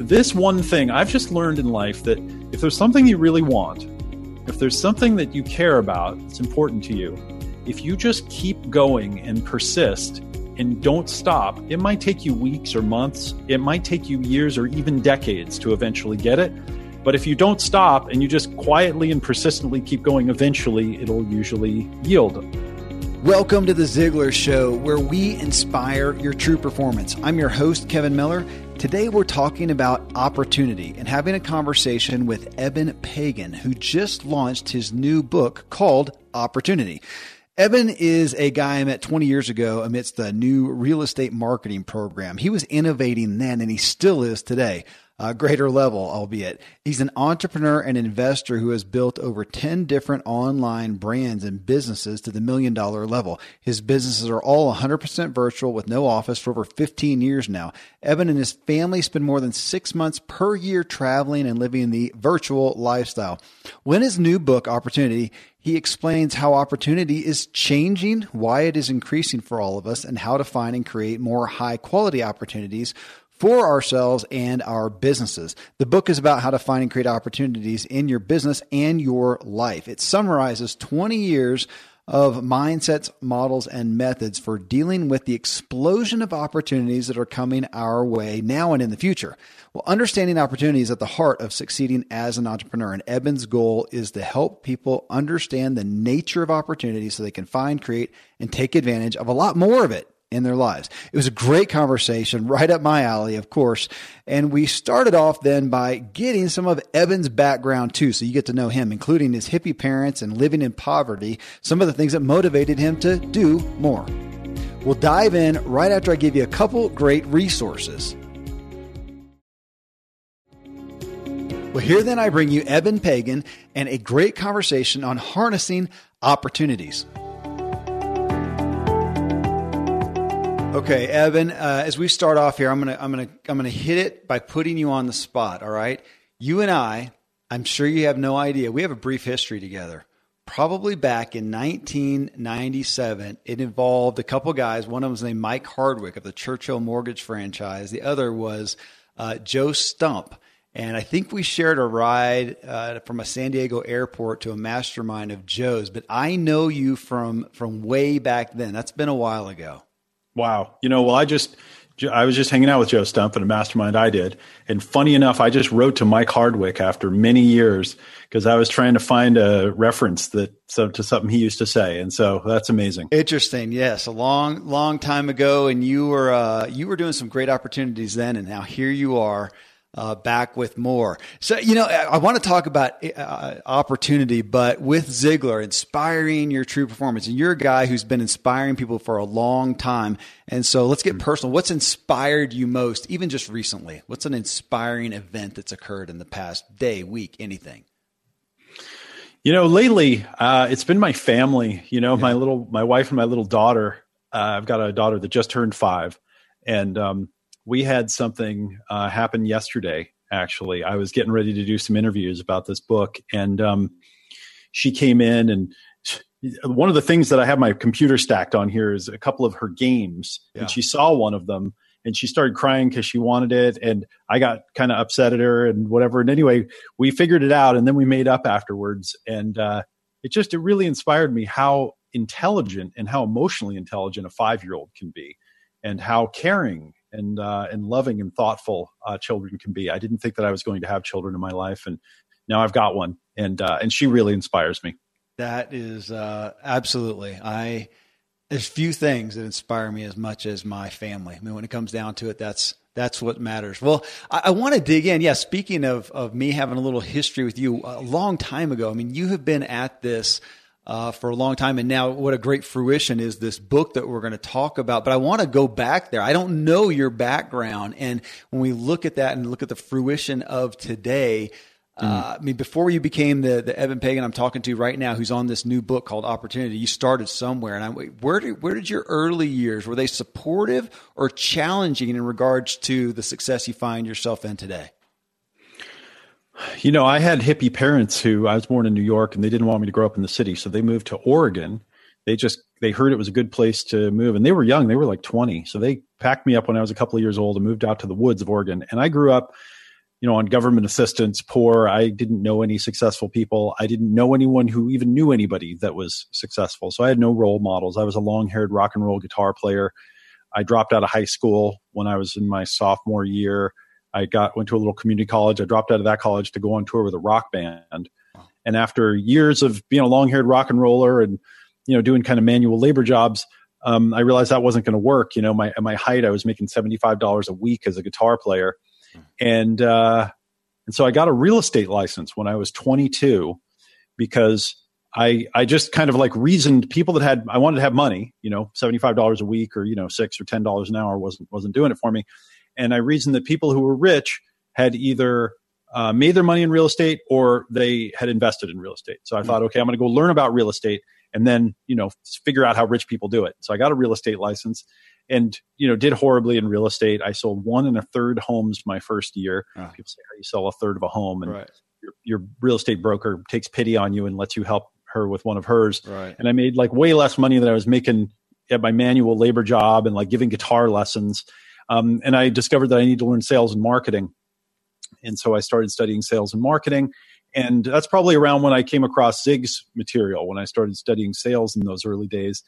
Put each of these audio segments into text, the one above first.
this one thing I've just learned in life that if there's something you really want, if there's something that you care about, it's important to you, if you just keep going and persist and don't stop, it might take you weeks or months, it might take you years or even decades to eventually get it. But if you don't stop and you just quietly and persistently keep going, eventually it'll usually yield. Welcome to the Ziglar Show, where we inspire your true performance. I'm your host, Kevin Miller. Today, we're talking about opportunity and having a conversation with Eben Pagan, who just launched his new book called Opportunity. Eben is a guy I met 20 years ago amidst the new real estate marketing program. He was innovating then, and he still is today uh, greater level, albeit. He's an entrepreneur and investor who has built over 10 different online brands and businesses to the million dollar level. His businesses are all 100% virtual with no office for over 15 years now. Eben and his family spend more than six months per year traveling and living the virtual lifestyle. When his new book, Opportunity, he explains how opportunity is changing, why it is increasing for all of us, and how to find and create more high quality opportunities for ourselves and our businesses. The book is about how to find and create opportunities in your business and your life. It summarizes 20 years of mindsets, models, and methods for dealing with the explosion of opportunities that are coming our way now and in the future. Well, understanding opportunity is at the heart of succeeding as an entrepreneur. And Eben's goal is to help people understand the nature of opportunity so they can find, create, and take advantage of a lot more of it in their lives. It was a great conversation, right up my alley, of course. And we started off then by getting some of Eben's background too. So you get to know him, including his hippie parents and living in poverty, some of the things that motivated him to do more. We'll dive in right after I give you a couple great resources. Well, here then I bring you Eben Pagan and a great conversation on harnessing opportunities. Okay, Eben. Uh, as we start off here, I'm gonna I'm gonna I'm gonna hit it by putting you on the spot. All right, you and I. I'm sure you have no idea. We have a brief history together. Probably back in 1997, it involved a couple guys. One of them was named Mike Hardwick of the Churchill Mortgage franchise. The other was uh, Joe Stump. And I think we shared a ride uh, from a San Diego airport to a mastermind of Joe's. But I know you from from way back then. That's been a while ago. Wow. You know, well, I just, I was just hanging out with Joe Stump at a mastermind I did. And funny enough, I just wrote to Mike Hardwick after many years because I was trying to find a reference that so to something he used to say. And so that's amazing. Interesting. Yes. A long, long time ago. And you were, uh, you were doing some great opportunities then. And now here you are uh, back with more. So, you know, I, I want to talk about uh, opportunity, but with Ziglar, inspiring your true performance. And you're a guy who's been inspiring people for a long time. And so let's get personal. What's inspired you most, even just recently? What's an inspiring event that's occurred in the past day, week, anything? You know, lately, uh, it's been my family, you know, yeah. my little, my wife and my little daughter. Uh, I've got a daughter that just turned five. And, um, we had something uh, happen yesterday. Actually, I was getting ready to do some interviews about this book, and um, she came in and one of the things that I have my computer stacked on here is a couple of her games, yeah. and she saw one of them and she started crying because she wanted it, and I got kind of upset at her and whatever. And anyway, we figured it out, and then we made up afterwards, and uh, it just it really inspired me how intelligent and how emotionally intelligent a five year old can be, and how caring and uh, and loving and thoughtful uh, children can be. I didn't think that I was going to have children in my life, and now I've got one, and uh, and she really inspires me. That is uh, absolutely. I there's few things that inspire me as much as my family. I mean, when it comes down to it, that's that's what matters. Well, I, I want to dig in. Yeah, speaking of of me having a little history with you, a long time ago. I mean, you have been at this uh, for a long time. And now, what a great fruition is this book that we're going to talk about. But I want to go back there. I don't know your background. And when we look at that and look at the fruition of today, uh, I mean, before you became the the Eben Pagan I'm talking to right now, who's on this new book called Opportunity, you started somewhere. And I, where did where did your early years were they supportive or challenging in regards to the success you find yourself in today? You know, I had hippie parents who I was born in New York and they didn't want me to grow up in the city. So they moved to Oregon. They just, they heard it was a good place to move and they were young. They were like 20. So they packed me up when I was a couple of years old and moved out to the woods of Oregon. And I grew up you know, on government assistance, poor. I didn't know any successful people. I didn't know anyone who even knew anybody that was successful. So I had no role models. I was a long haired rock and roll guitar player. I dropped out of high school when I was in my sophomore year. I got went to a little community college. I dropped out of that college to go on tour with a rock band. And after years of being a long haired rock and roller and you know doing kind of manual labor jobs, um, I realized that wasn't going to work. You know, my at my height, I was making seventy five dollars a week as a guitar player, and uh, and so I got a real estate license when I was twenty two because I I just kind of like reasoned people that had I wanted to have money, you know, seventy five dollars a week or you know six or ten dollars an hour wasn't wasn't doing it for me, and I reasoned that people who were rich had either uh, made their money in real estate or they had invested in real estate. So I mm-hmm. thought, okay, I'm going to go learn about real estate and then you know figure out how rich people do it. So I got a real estate license and you know did horribly in real estate. I sold one and a third homes my first year. Oh. People say, how you sell a third of a home, and right. your, your real estate broker takes pity on you and lets you help her with one of hers. Right. And I made like way less money than I was making at my manual labor job and like giving guitar lessons. Um, and I discovered that I need to learn sales and marketing. And so I started studying sales and marketing. And that's probably around when I came across Zig's material, when I started studying sales in those early days.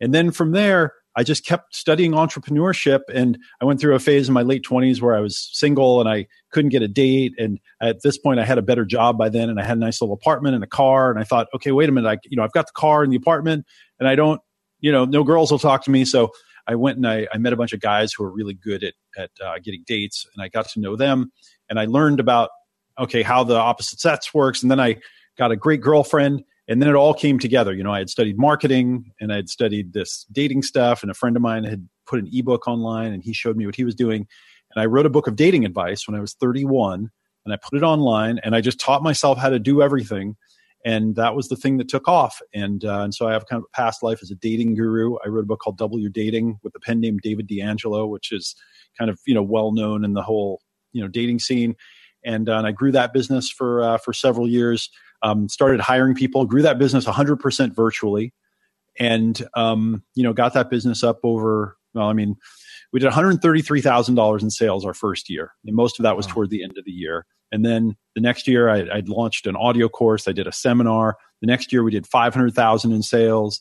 And then from there, I just kept studying entrepreneurship. And I went through a phase in my late 20s where I was single and I couldn't get a date. And at this point, I had a better job by then and I had a nice little apartment and a car. And I thought, okay, wait a minute. I, you know, I've got the car and the apartment and I don't, you know, no girls will talk to me. So I went and I, I met a bunch of guys who were really good at, at uh, getting dates and I got to know them and I learned about okay how the opposite sex works and then I got a great girlfriend and then it all came together. You know, I had studied marketing and I had studied this dating stuff and a friend of mine had put an ebook online and he showed me what he was doing and I wrote a book of dating advice when I was 31 and I put it online and I just taught myself how to do everything and that was the thing that took off. And uh, and so I have kind of a past life as a dating guru. I wrote a book called Double Your Dating with the pen name David D'Angelo, which is kind of you know well known in the whole you know dating scene. And, uh, and I grew that business for uh, for several years. Um, started hiring people, grew that business 100% virtually, and um, you know got that business up over. Well, I mean, we did $133,000 in sales our first year, and most of that was wow. toward the end of the year. And then the next year, I, I launched an audio course. I did a seminar. The next year, we did 500,000 in sales.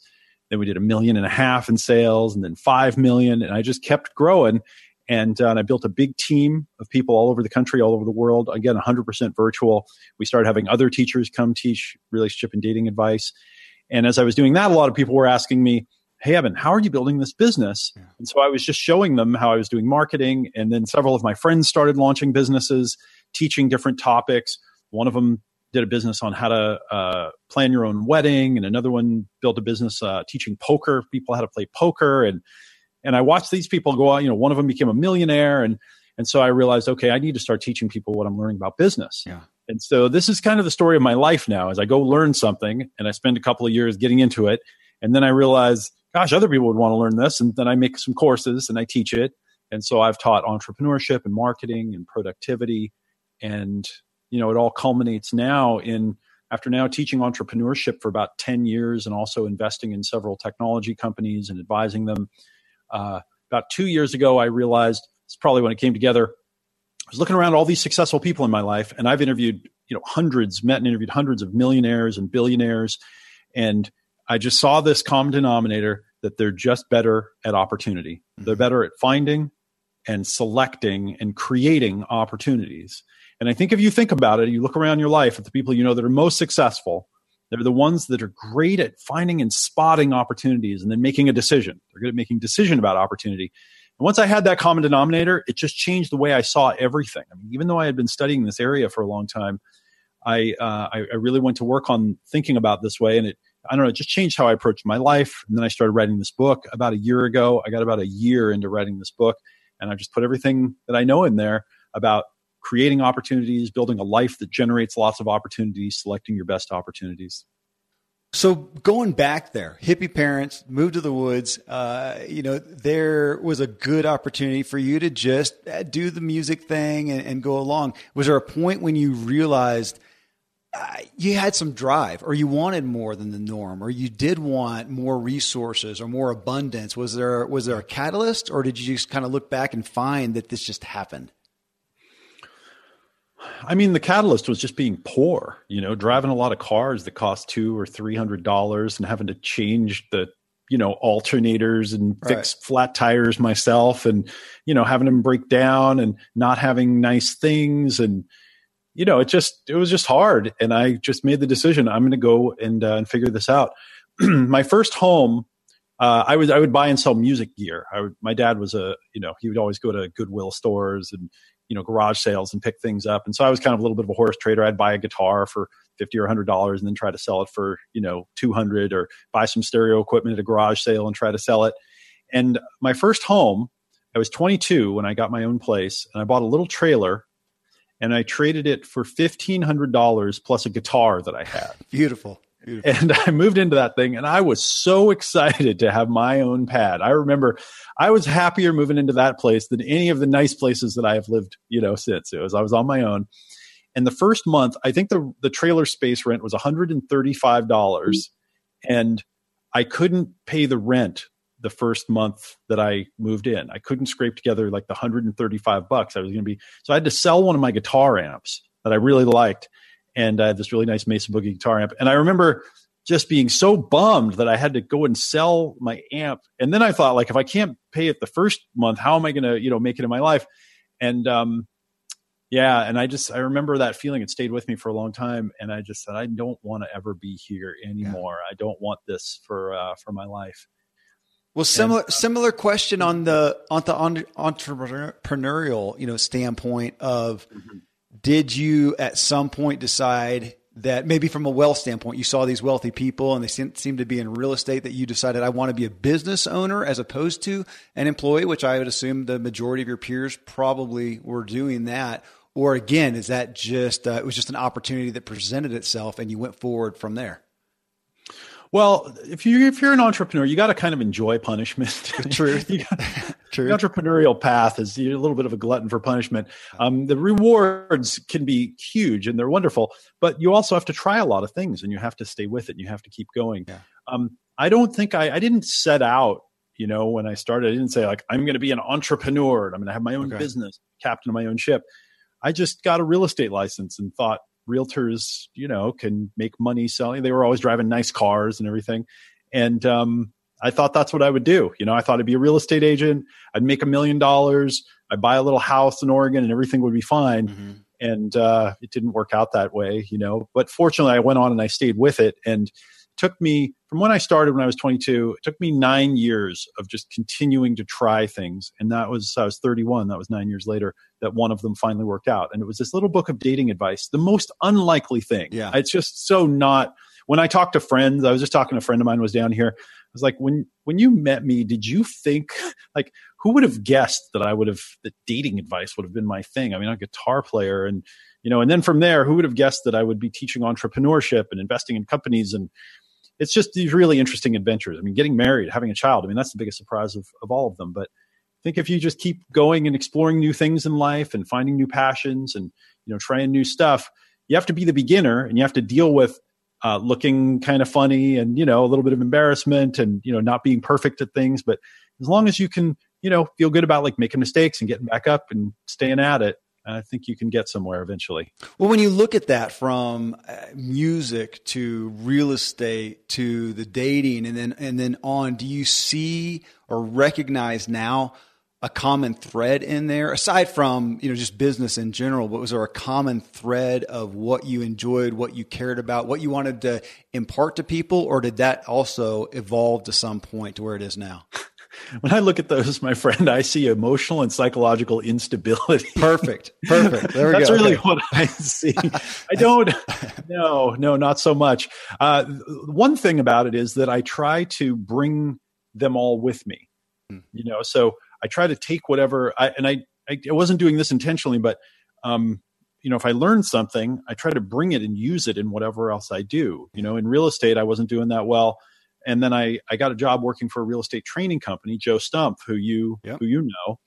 Then we did a million and a half in sales, and then five million. And I just kept growing. And, uh, and, I built a big team of people all over the country, all over the world. Again, 100% virtual. We started having other teachers come teach relationship and dating advice. And as I was doing that, a lot of people were asking me, Hey, Eben, how are you building this business? And so I was just showing them how I was doing marketing. And then several of my friends started launching businesses teaching different topics. One of them did a business on how to uh, plan your own wedding, and another one built a business uh, teaching poker people how to play poker. And and I watched these people go out. You know, one of them became a millionaire, and and so I realized, okay, I need to start teaching people what I'm learning about business. Yeah. And so this is kind of the story of my life now. As I go learn something, and I spend a couple of years getting into it, and then I realize, gosh, other people would want to learn this, and then I make some courses and I teach it. And so I've taught entrepreneurship and marketing and productivity and you know it all culminates now in after now teaching entrepreneurship for about 10 years and also investing in several technology companies and advising them uh, about two years ago i realized it's probably when it came together i was looking around all these successful people in my life and i've interviewed you know hundreds met and interviewed hundreds of millionaires and billionaires and i just saw this common denominator that they're just better at opportunity they're mm-hmm. better at finding and selecting and creating opportunities and I think if you think about it, you look around your life at the people you know that are most successful, they're the ones that are great at finding and spotting opportunities and then making a decision. They're good at making decision about opportunity. And once I had that common denominator, it just changed the way I saw everything. I mean, even though I had been studying this area for a long time, I, uh, I, I really went to work on thinking about this way, and it I don't know, it just changed how I approached my life. And then I started writing this book about a year ago. I got about a year into writing this book, and I just put everything that I know in there about creating opportunities, building a life that generates lots of opportunities, selecting your best opportunities. So going back there, hippie parents moved to the woods. Uh, you know, there was a good opportunity for you to just uh, do the music thing and, and go along. Was there a point when you realized uh, you had some drive, or you wanted more than the norm, or you did want more resources or more abundance? Was there was there a catalyst, or did you just kind of look back and find that this just happened? I mean, the catalyst was just being poor, you know, driving a lot of cars that cost two or three hundred dollars and having to change the, you know, alternators and right. fix flat tires myself and, you know, having them break down and not having nice things. And, you know, it just, it was just hard. And I just made the decision I'm going to go and, uh, and figure this out. My first home, uh, I was I would buy and sell music gear. I would, my dad was a you know he would always go to Goodwill stores and you know garage sales and pick things up. And so i was kind of a little bit of a horse trader. I'd buy a guitar for 50 or 100 dollars and then try to sell it for you know 200 or buy some stereo equipment at a garage sale and try to sell it. And my first home i was 22 when i got my own place and i bought a little trailer and i traded it for $1500 plus a guitar that i had. Beautiful Beautiful. And I moved into that thing and I was so excited to have my own pad. I remember I was happier moving into that place than any of the nice places that I have lived, you know, since. It was I was on my own. And the first month, I think the the trailer space rent was $135 and I couldn't pay the rent the first month that I moved in. I couldn't scrape together like the 135 bucks I was going to be. So I had to sell one of my guitar amps that I really liked and I had this really nice Mesa Boogie guitar amp. And I remember just being so bummed that I had to go and sell my amp. And then I thought, like, if I can't pay it the first month, how am I going to, you know, make it in my life? And um, yeah, and I just I remember that feeling. It stayed with me for a long time, and I just said, I don't want to ever be here anymore. Yeah. I don't want this for uh, for my life. Well, similar and, similar question on the on the entrepreneurial you know standpoint of. Mm-hmm did you at some point decide that maybe from a wealth standpoint, you saw these wealthy people and they seem, seem to be in real estate that you decided I want to be a business owner as opposed to an employee, which I would assume the majority of your peers probably were doing that. Or again, is that just, uh, it was just an opportunity that presented itself and you went forward from there? Well, if you if you're an entrepreneur, you got to kind of enjoy punishment. True. True. The entrepreneurial path is a little bit of a glutton for punishment. Um, the rewards can be huge and they're wonderful, but you also have to try a lot of things and you have to stay with it and you have to keep going. Yeah. Um, I don't think I, I didn't set out, you know, when I started, I didn't say like, I'm going to be an entrepreneur and I'm going to have my own okay. business, captain of my own ship. I just got a real estate license and thought, realtors, you know, can make money selling. They were always driving nice cars and everything. And um, I thought that's what I would do. You know, I thought I'd be a real estate agent. I'd make a million dollars. I'd buy a little house in Oregon and everything would be fine. Mm-hmm. And uh, it didn't work out that way, you know. But fortunately, I went on and I stayed with it. And it took me from when I started when I was 22, it took me nine years of just continuing to try things. And that was, I was 31. That was nine years later that one of them finally worked out. And it was this little book of dating advice, the most unlikely thing. Yeah. It's just so not, when I talk to friends, I was just talking to a friend of mine was down here. Was like, when, when you met me, did you think like, who would have guessed that I would have, that dating advice would have been my thing? I mean, I'm a guitar player and, you know, and then from there, who would have guessed that I would be teaching entrepreneurship and investing in companies and it's just these really interesting adventures. I mean, getting married, having a child. I mean, that's the biggest surprise of, of all of them. But I think if you just keep going and exploring new things in life and finding new passions and you know trying new stuff, you have to be the beginner and you have to deal with uh, looking kind of funny and you know a little bit of embarrassment and you know not being perfect at things. But as long as you can you know feel good about like making mistakes and getting back up and staying at it, I think you can get somewhere eventually. Well, when you look at that from uh, music to real estate to the dating and then and then on, do you see or recognize now a common thread in there aside from, you know, just business in general, but was there a common thread of what you enjoyed, what you cared about, what you wanted to impart to people or did that also evolve to some point to where it is now? when I look at those, my friend, I see emotional and psychological instability. Perfect. Perfect. There we That's go. really okay. what I see. I don't, no, no, not so much. Uh, one thing about it is that I try to bring them all with me, hmm. you know, so I try to take whatever I, and I, I, I wasn't doing this intentionally, but, um, you know, if I learn something, I try to bring it and use it in whatever else I do. You know, in real estate, I wasn't doing that well and then I, I got a job working for a real estate training company, Joe Stump, who you yep. who you know.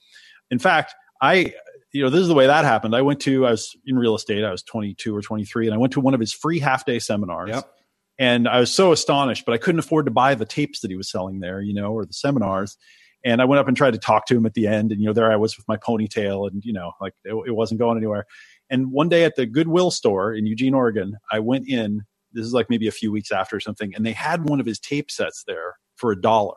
In fact, I you know this is the way that happened. I went to I was in real estate. I was 22 or 23, and I went to one of his free half day seminars. Yep. And I was so astonished, but I couldn't afford to buy the tapes that he was selling there, you know, or the seminars. And I went up and tried to talk to him at the end, and you know, there I was with my ponytail, and you know, like it, it wasn't going anywhere. And one day at the Goodwill store in Eugene, Oregon, I went in. This is like maybe a few weeks after something, and they had one of his tape sets there for a dollar.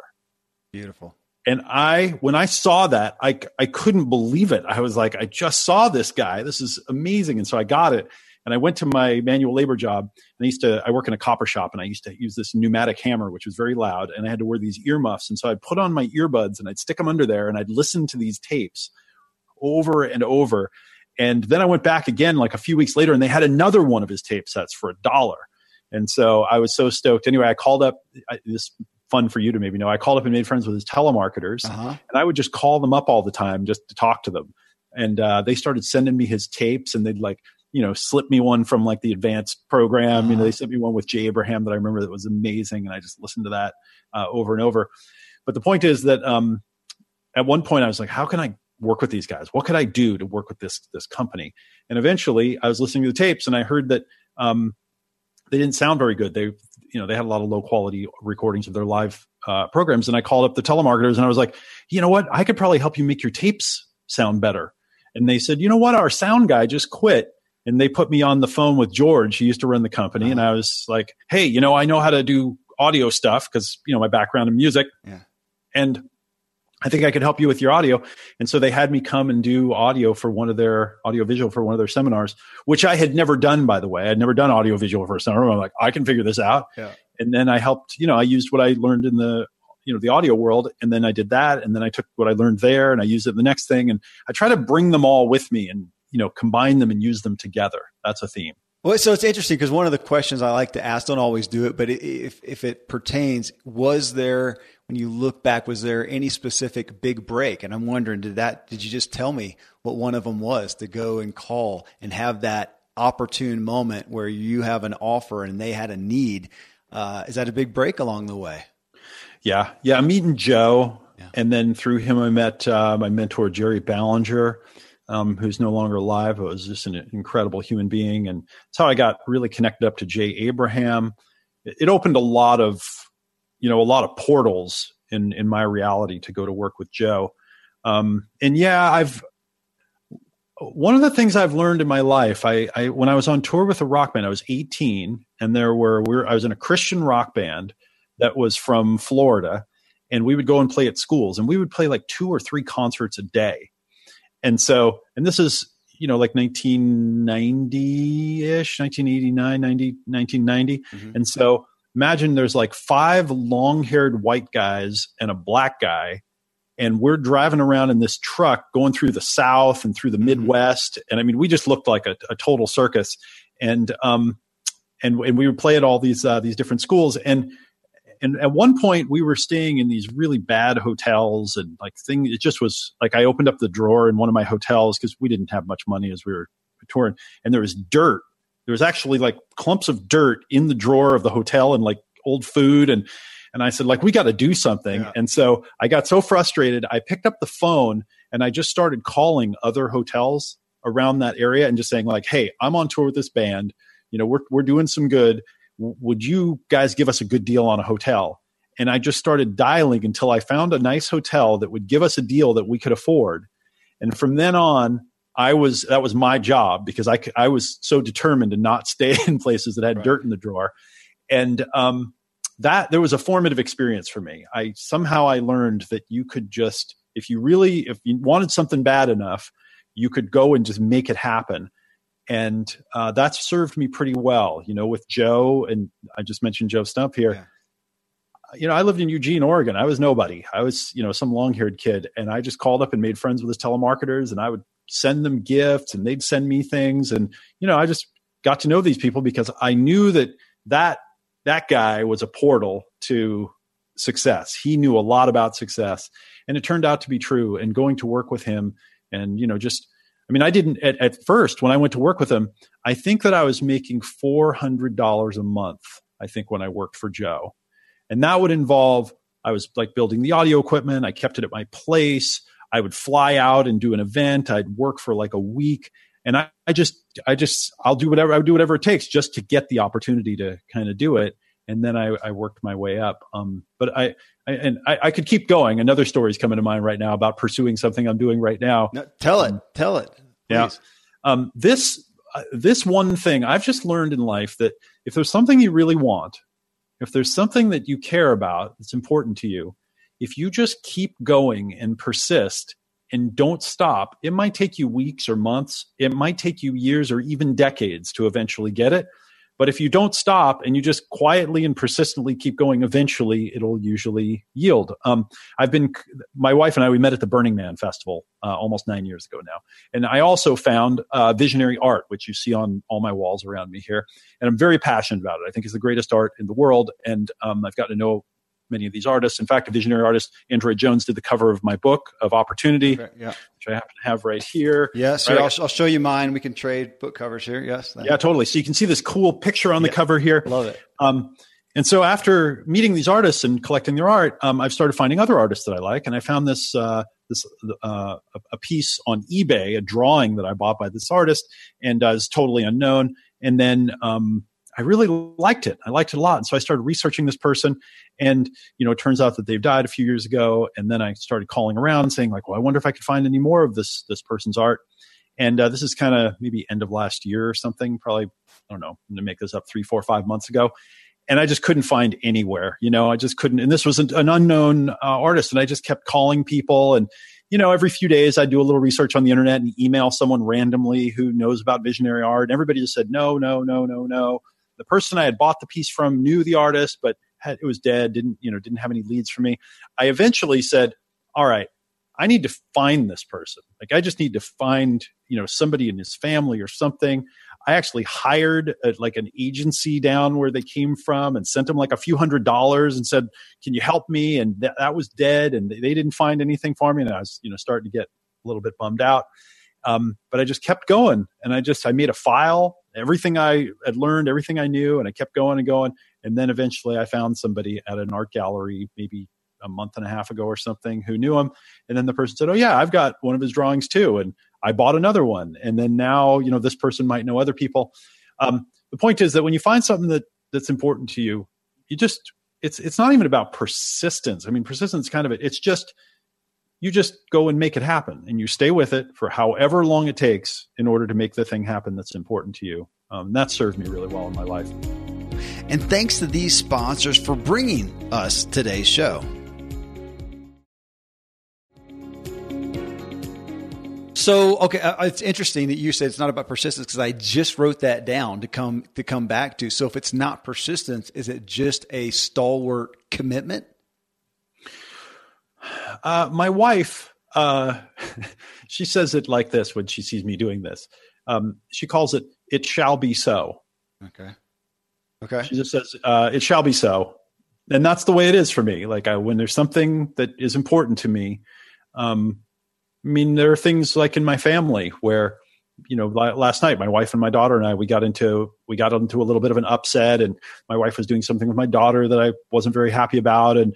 Beautiful. And I, when I saw that, I, I couldn't believe it. I was like, I just saw this guy. This is amazing. And so I got it. And I went to my manual labor job and I used to, I work in a copper shop and I used to use this pneumatic hammer, which was very loud. And I had to wear these earmuffs. And so I'd put on my earbuds and I'd stick them under there and I'd listen to these tapes over and over. And then I went back again like a few weeks later and they had another one of his tape sets for a dollar. And so I was so stoked. Anyway, I called up I, this fun for you to maybe know. I called up and made friends with his telemarketers, uh-huh. and I would just call them up all the time just to talk to them. And uh, they started sending me his tapes, and they'd like you know slip me one from like the advanced program. You know, they sent me one with Jay Abraham that I remember that was amazing, and I just listened to that uh, over and over. But the point is that um, at one point I was like, how can I work with these guys? What could I do to work with this this company? And eventually, I was listening to the tapes, and I heard that um, they didn't sound very good. They, you know, they had a lot of low quality recordings of their live uh, programs. And I called up the telemarketers and I was like, you know what? I could probably help you make your tapes sound better. And they said, you know what? Our sound guy just quit. And they put me on the phone with George. He used to run the company. Uh-huh. And I was like, hey, you know, I know how to do audio stuff because, you know, my background in music. Yeah. And I think I could help you with your audio. And so they had me come and do audio for one of their audio visual for one of their seminars, which I had never done, by the way. I'd never done audio visual for a seminar. I'm like, I can figure this out. Yeah. And then I helped, you know, I used what I learned in the, you know, the audio world. And then I did that. And then I took what I learned there and I used it in the next thing. And I try to bring them all with me and, you know, combine them and use them together. That's a theme. Well, so it's interesting because one of the questions I like to ask, don't always do it, but if, if it pertains, was there, when you look back, was there any specific big break? And I'm wondering, did that, did you just tell me what one of them was to go and call and have that opportune moment where you have an offer and they had a need? Uh, is that a big break along the way? Yeah. Yeah. I'm meeting Joe. Yeah. And then through him, I met uh, my mentor, Jerry Ballinger, um, who's no longer alive. It was just an incredible human being. And that's how I got really connected up to Jay Abraham. It, it opened a lot of you know a lot of portals in in my reality to go to work with Joe. Um, and yeah, I've one of the things I've learned in my life. I, I when I was on tour with a rock band, I was 18, and there were we were, I was in a Christian rock band that was from Florida, and we would go and play at schools, and we would play like two or three concerts a day. And so, and this is you know like 1990 ish 1989 90 1990 mm-hmm. and so imagine there's like five long haired white guys and a black guy and we're driving around in this truck going through the south and through the mm-hmm. midwest and i mean we just looked like a, a total circus and um and and we would play at all these uh, these different schools and and at one point we were staying in these really bad hotels and like thing it just was like i opened up the drawer in one of my hotels because we didn't have much money as we were touring and there was dirt there was actually like clumps of dirt in the drawer of the hotel and like old food and and I said like we got to do something. Yeah. And so I got so frustrated, I picked up the phone and I just started calling other hotels around that area and just saying like, "Hey, I'm on tour with this band. You know, we're we're doing some good. Would you guys give us a good deal on a hotel?" And I just started dialing until I found a nice hotel that would give us a deal that we could afford. And from then on, I was that was my job because I I was so determined to not stay in places that had right. dirt in the drawer, and um, that there was a formative experience for me. I somehow I learned that you could just if you really if you wanted something bad enough, you could go and just make it happen, and uh, that's served me pretty well. You know, with Joe and I just mentioned Joe Stump here. Yeah you know, I lived in Eugene, Oregon. I was nobody. I was, you know, some long haired kid. And I just called up and made friends with his telemarketers and I would send them gifts and they'd send me things and you know i just got to know these people because i knew that that that guy was a portal to success he knew a lot about success and it turned out to be true and going to work with him and you know just i mean i didn't at, at first when i went to work with him i think that i was making $400 a month i think when i worked for joe and that would involve i was like building the audio equipment i kept it at my place I would fly out and do an event. I'd work for like a week. And I, I just, I just, I'll do whatever, I would do whatever it takes just to get the opportunity to kind of do it. And then I, I worked my way up. Um, but I, I and I, I, could keep going. Another story is coming to mind right now about pursuing something I'm doing right now. No, tell it, um, tell it. Please. Yeah. Um, this uh, this one thing I've just learned in life that if there's something you really want, if there's something that you care about that's important to you, if you just keep going and persist and don't stop, it might take you weeks or months. It might take you years or even decades to eventually get it. But if you don't stop and you just quietly and persistently keep going, eventually it'll usually yield. Um, I've been, my wife and I, we met at the Burning Man Festival uh, almost nine years ago now. And I also found uh, visionary art, which you see on all my walls around me here. And I'm very passionate about it. I think it's the greatest art in the world. And um, I've gotten to know many of these artists. In fact, a visionary artist, Android Jones, did the cover of my book of Opportunity, yeah. which I happen to have right here. Yes, right? I'll, I'll, show you mine. We can trade book covers here. Yes, yeah, totally. So you can see this cool picture on the yeah. cover here. Love it. Um, and so after meeting these artists and collecting their art, um, I've started finding other artists that I like, and I found this uh, this uh, a piece on eBay, a drawing that I bought by this artist, and uh, is totally unknown. And then um, I really liked it. I liked it a lot. And so I started researching this person and, you know, it turns out that they've died a few years ago. And then I started calling around saying like, well, I wonder if I could find any more of this, this person's art. And uh, this is kind of maybe end of last year or something, probably, I don't know, I'm going to make this up three, four, five months ago. And I just couldn't find anywhere, you know, I just couldn't. And this was an, an unknown uh, artist. And I just kept calling people and, you know, every few days I do a little research on the internet and email someone randomly who knows about visionary art. And everybody just said, no, no, no, no, no the person I had bought the piece from knew the artist, but had, it was dead. Didn't you know? Didn't have any leads for me. I eventually said, "All right, I need to find this person. Like I just need to find you know somebody in his family or something." I actually hired a, like an agency down where they came from and sent them like a few hundred dollars and said, "Can you help me?" And th- that was dead, and they, they didn't find anything for me, and I was you know starting to get a little bit bummed out. Um, but I just kept going, and I just I made a file everything I had learned, everything I knew, and I kept going and going. And then eventually I found somebody at an art gallery, maybe a month and a half ago or something, who knew him. And then the person said, Oh, yeah, I've got one of his drawings too. And I bought another one. And then now, you know, this person might know other people. Um, the point is that when you find something that that's important to you, you just, it's, it's not even about persistence. I mean, persistence kind of it. It's just, you just go and make it happen and you stay with it for however long it takes in order to make the thing happen that's important to you. Um, that served me really well in my life. And thanks to these sponsors for bringing us today's show. So, okay, uh, it's interesting that you said it's not about persistence because I just wrote that down to come to come back to. So, if it's not persistence, is it just a stalwart commitment? Uh, my wife, uh, she says it like this when she sees me doing this. Um, she calls it "It shall be so." Okay. Okay. She just says uh, "It shall be so," and that's the way it is for me. Like I, when there's something that is important to me, um, I mean, there are things like in my family where you know last night my wife and my daughter and i we got into we got into a little bit of an upset and my wife was doing something with my daughter that i wasn't very happy about and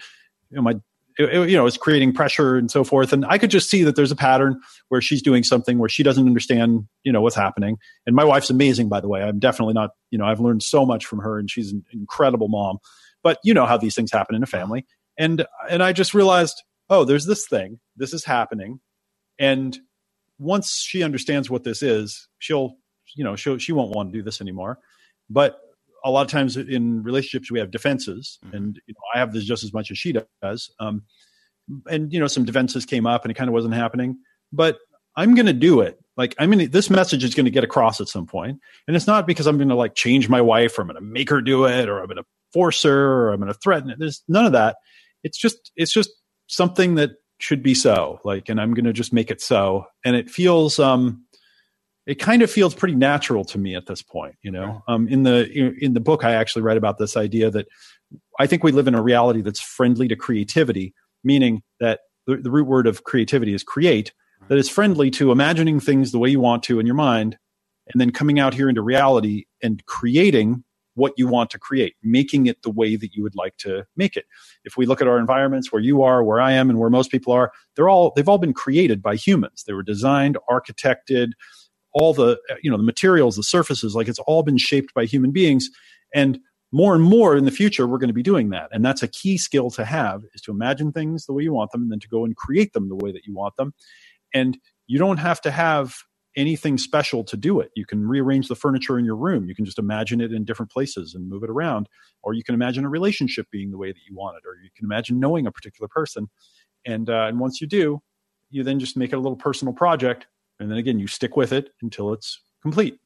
you know my it, you know, it's creating pressure and so forth. And I could just see that there's a pattern where she's doing something where she doesn't understand, you know, what's happening. And my wife's amazing, by the way. I'm definitely not, you know, I've learned so much from her and she's an incredible mom. But you know how these things happen in a family. And and I just realized, oh, there's this thing. This is happening. And once she understands what this is, she'll, you know, she'll, she won't want to do this anymore. But a lot of times in relationships we have defenses mm-hmm. and you know, i have this just as much as she does um, and you know some defenses came up and it kind of wasn't happening but i'm going to do it. Like i mean this message is going to get across at some point and it's not because i'm going to like change my wife or i'm going to make her do it or i'm going to force her or i'm going to threaten it. There's none of that. It's just it's just something that should be so like and i'm going to just make it so and it feels um it kind of feels pretty natural to me at this point you know? Um, in the in the book i actually write about this idea that i think we live in a reality that's friendly to creativity meaning that the, the root word of creativity is create that is friendly to imagining things the way you want to in your mind and then coming out here into reality and creating what you want to create making it the way that you would like to make it. If we look at our environments where you are where i am and where most people are they're all they've all been created by humans. They were designed architected all the you know the materials the surfaces like it's all been shaped by human beings and more and more in the future we're going to be doing that and that's a key skill to have is to imagine things the way you want them and then to go and create them the way that you want them and you don't have to have anything special to do it. You can rearrange the furniture in your room. You can just imagine it in different places and move it around. Or you can imagine a relationship being the way that you want it. Or you can imagine knowing a particular person. And, uh, and once you do, you then just make it a little personal project. And then again, you stick with it until it's complete.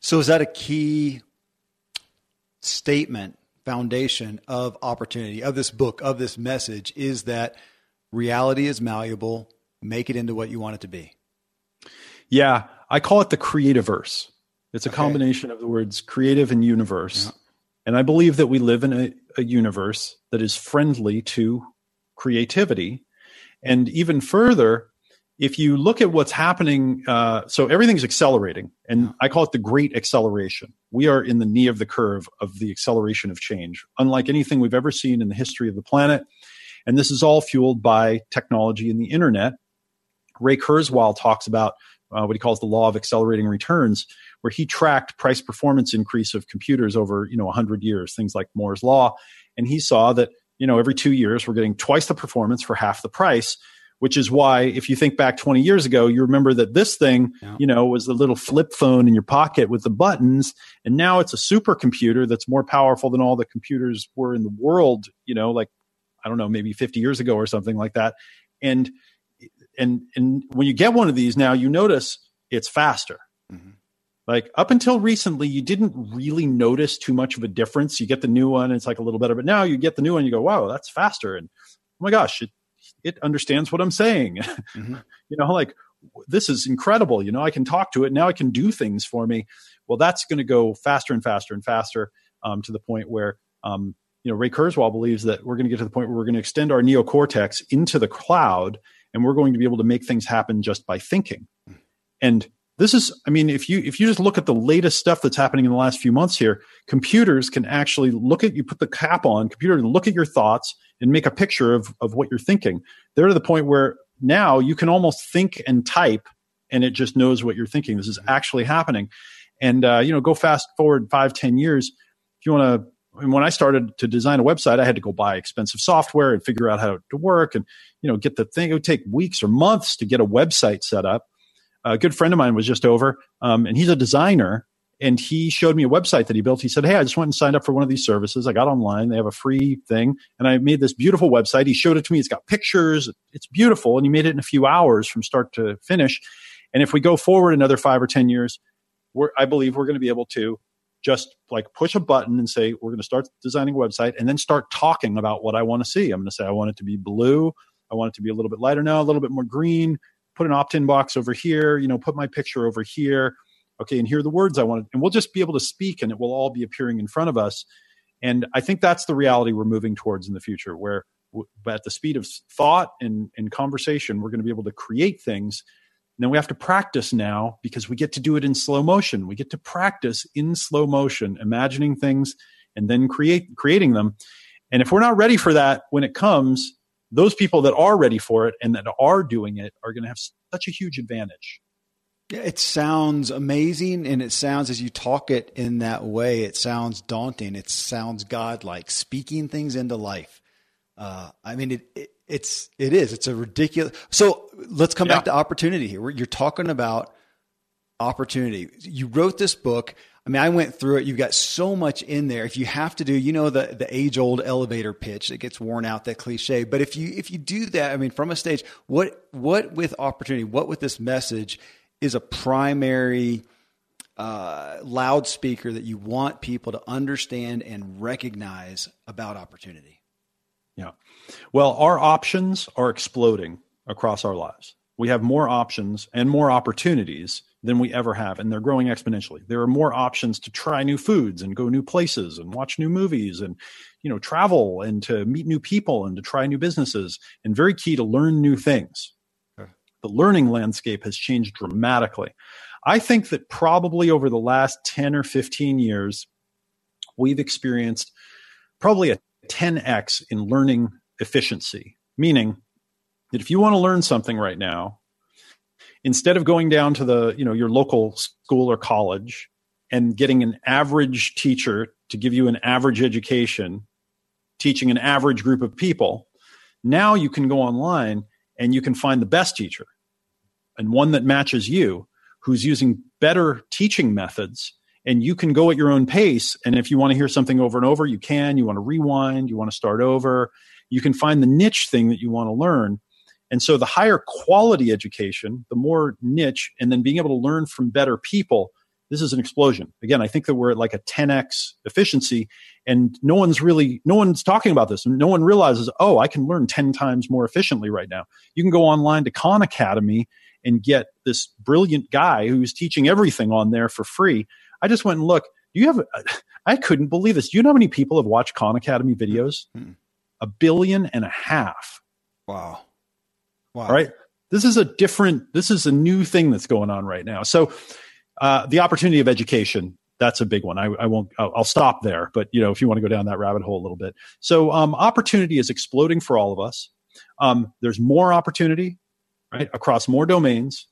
So is that a key statement, foundation of opportunity, of this book, of this message is that reality is malleable, make it into what you want it to be? Yeah, I call it the creativerse. It's a okay. combination of the words creative and universe. Yeah. And I believe that we live in a, a universe that is friendly to creativity. And even further, if you look at what's happening, uh, so everything's accelerating, and I call it the great acceleration. We are in the knee of the curve of the acceleration of change, unlike anything we've ever seen in the history of the planet. And this is all fueled by technology and the internet. Ray Kurzweil talks about uh, what he calls the law of accelerating returns, where he tracked price performance increase of computers over you know 100 years, things like Moore's law, and he saw that you know every two years we're getting twice the performance for half the price. Which is why, if you think back 20 years ago, you remember that this thing, yeah. you know, was the little flip phone in your pocket with the buttons, and now it's a supercomputer that's more powerful than all the computers were in the world. You know, like I don't know, maybe 50 years ago or something like that. And and and when you get one of these now, you notice it's faster. Mm-hmm. Like up until recently, you didn't really notice too much of a difference. You get the new one, it's like a little better, but now you get the new one, you go, wow, that's faster. And oh my gosh, it it understands what I'm saying. Mm-hmm. you know, like this is incredible. You know, I can talk to it now. I can do things for me. Well, that's going to go faster and faster and faster um, to the point where um, you know Ray Kurzweil believes that we're going to get to the point where we're going to extend our neocortex into the cloud and we're going to be able to make things happen just by thinking. And this is, I mean, if you if you just look at the latest stuff that's happening in the last few months here, computers can actually look at you put the cap on, computer and look at your thoughts and make a picture of of what you're thinking. They're to the point where now you can almost think and type and it just knows what you're thinking. This is actually happening. And uh, you know, go fast forward five, ten years. If you want to and when I started to design a website, I had to go buy expensive software and figure out how to work and, you know, get the thing. It would take weeks or months to get a website set up. A good friend of mine was just over, um, and he's a designer. And he showed me a website that he built. He said, Hey, I just went and signed up for one of these services. I got online. They have a free thing. And I made this beautiful website. He showed it to me. It's got pictures. It's beautiful. And he made it in a few hours from start to finish. And if we go forward another five or 10 years, I believe we're going to be able to just like push a button and say, we're going to start designing a website and then start talking about what I want to see. I'm going to say, I want it to be blue. I want it to be a little bit lighter now, a little bit more green. Put an opt in box over here, you know, put my picture over here. Okay, and here are the words I want. And we'll just be able to speak and it will all be appearing in front of us. And I think that's the reality we're moving towards in the future, where at the speed of thought and, and conversation, we're going to be able to create things And then we have to practice now because we get to do it in slow motion. We get to practice in slow motion, imagining things and then create creating them. And if we're not ready for that when it comes, those people that are ready for it and that are doing it are going to have such a huge advantage. It sounds amazing, and it sounds as you talk it in that way, it sounds daunting. It sounds godlike, speaking things into life. Uh, I mean, it, it, it's it is. It's a ridiculous. So let's come yeah. back to opportunity here. You're talking about opportunity. You wrote this book. I mean, I went through it. You've got so much in there. If you have to do, you know, the the age old elevator pitch that gets worn out, that cliche. But if you if you do that, I mean, from a stage, what what with opportunity, what with this message is a primary uh, loudspeaker that you want people to understand and recognize about opportunity. Yeah. Well, our options are exploding across our lives. We have more options and more opportunities than we ever have, and they're growing exponentially. There are more options to try new foods and go new places and watch new movies and you know travel and to meet new people and to try new businesses and very key to learn new things. The learning landscape has changed dramatically. I think that probably over the last 10 or 15 years, we've experienced probably a 10x in learning efficiency, meaning that if you want to learn something right now, instead of going down to the, you know, your local school or college and getting an average teacher to give you an average education, teaching an average group of people, now you can go online and you can find the best teacher and one that matches you who's using better teaching methods. And you can go at your own pace. And if you want to hear something over and over you can. You want to rewind you want to start over. You can find the niche thing that you want to learn and so the higher quality education the more niche and then being able to learn from better people this is an explosion again i think that we're at like a 10x efficiency and no one's really no one's talking about this And no one realizes oh i can learn 10 times more efficiently right now you can go online to khan academy and get this brilliant guy who's teaching everything on there for free I just went and looked. Do you have? I couldn't believe this. Do you know how many people have watched Khan Academy videos? Hmm. A billion and a half. Wow. Wow. This is a different. This is a new thing that's going on right now. So, uh, the opportunity of education. That's a big one. I, I won't. I'll, I'll, stop there. But you know, if you want to go down that rabbit hole a little bit, so um, opportunity is exploding for all of us. Um, there's more opportunity, right, across more domains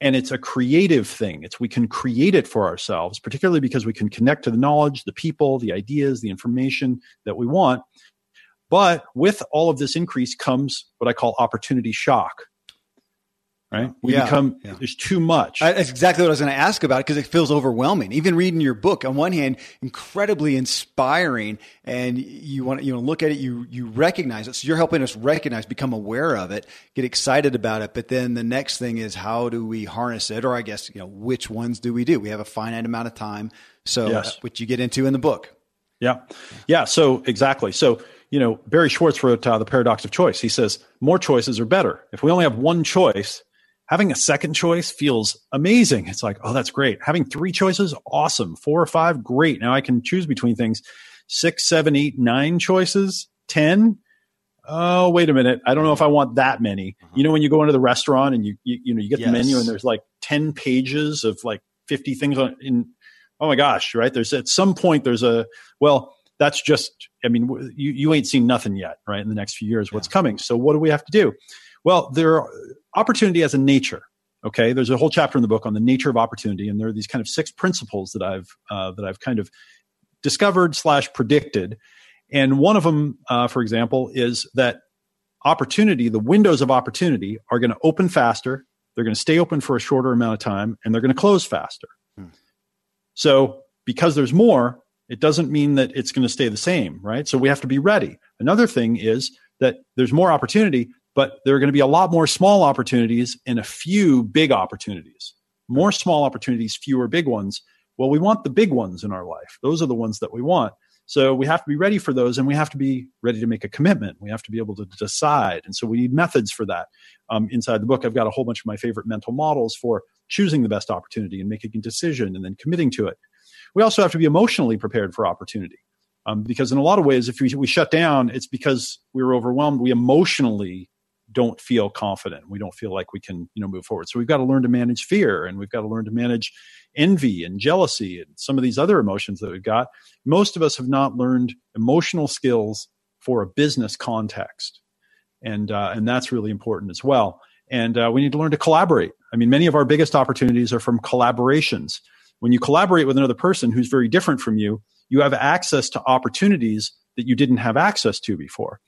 and it's a creative thing it's we can create it for ourselves particularly because we can connect to the knowledge the people the ideas the information that we want but with all of this increase comes what i call opportunity shock right? We yeah, become yeah. there's too much. I, that's exactly what I was going to ask about because it feels overwhelming. Even reading your book, on one hand, incredibly inspiring, and you want you want to look at it, you you recognize it. So you're helping us recognize, become aware of it, get excited about it. But then the next thing is how do we harness it, or I guess you know which ones do we do? We have a finite amount of time, so yes. uh, which you get into in the book. Yeah, yeah. So exactly. So you know, Barry Schwartz wrote uh, the Paradox of Choice. He says more choices are better. If we only have one choice having a second choice feels amazing. It's like, oh, that's great. Having three choices, awesome. Four or five, great. Now I can choose between things. Six, seven, eight, nine choices, 10. Oh, wait a minute. I don't know if I want that many. Uh-huh. You know, when you go into the restaurant and you, you, you know, you get yes. the menu and there's like 10 pages of like 50 things on in, oh my gosh, right? There's at some point, there's a, well, that's just, I mean, you, you ain't seen nothing yet, right? In the next few years, what's yeah. coming. So what do we have to do? Well, there are, opportunity as a nature. Okay, there's a whole chapter in the book on the nature of opportunity, and there are these kind of six principles that I've uh, that I've kind of discovered slash predicted. And one of them, uh, for example, is that opportunity, the windows of opportunity, are going to open faster. They're going to stay open for a shorter amount of time, and they're going to close faster. Hmm. So, because there's more, it doesn't mean that it's going to stay the same, right? So we have to be ready. Another thing is that there's more opportunity, but there are going to be a lot more small opportunities and a few big opportunities. More small opportunities, fewer big ones. Well, we want the big ones in our life. Those are the ones that we want. So we have to be ready for those and we have to be ready to make a commitment. We have to be able to decide. And so we need methods for that. Um, inside the book, I've got a whole bunch of my favorite mental models for choosing the best opportunity and making a decision and then committing to it. We also have to be emotionally prepared for opportunity. Um, because in a lot of ways, if we, we shut down, it's because we were overwhelmed. We emotionally don't feel confident. We don't feel like we can, you know, move forward. So we've got to learn to manage fear and we've got to learn to manage envy and jealousy and some of these other emotions that we've got. Most of us have not learned emotional skills for a business context. And, uh, and that's really important as well. And uh, we need to learn to collaborate. I mean, many of our biggest opportunities are from collaborations. When you collaborate with another person who's very different from you, you have access to opportunities that you didn't have access to before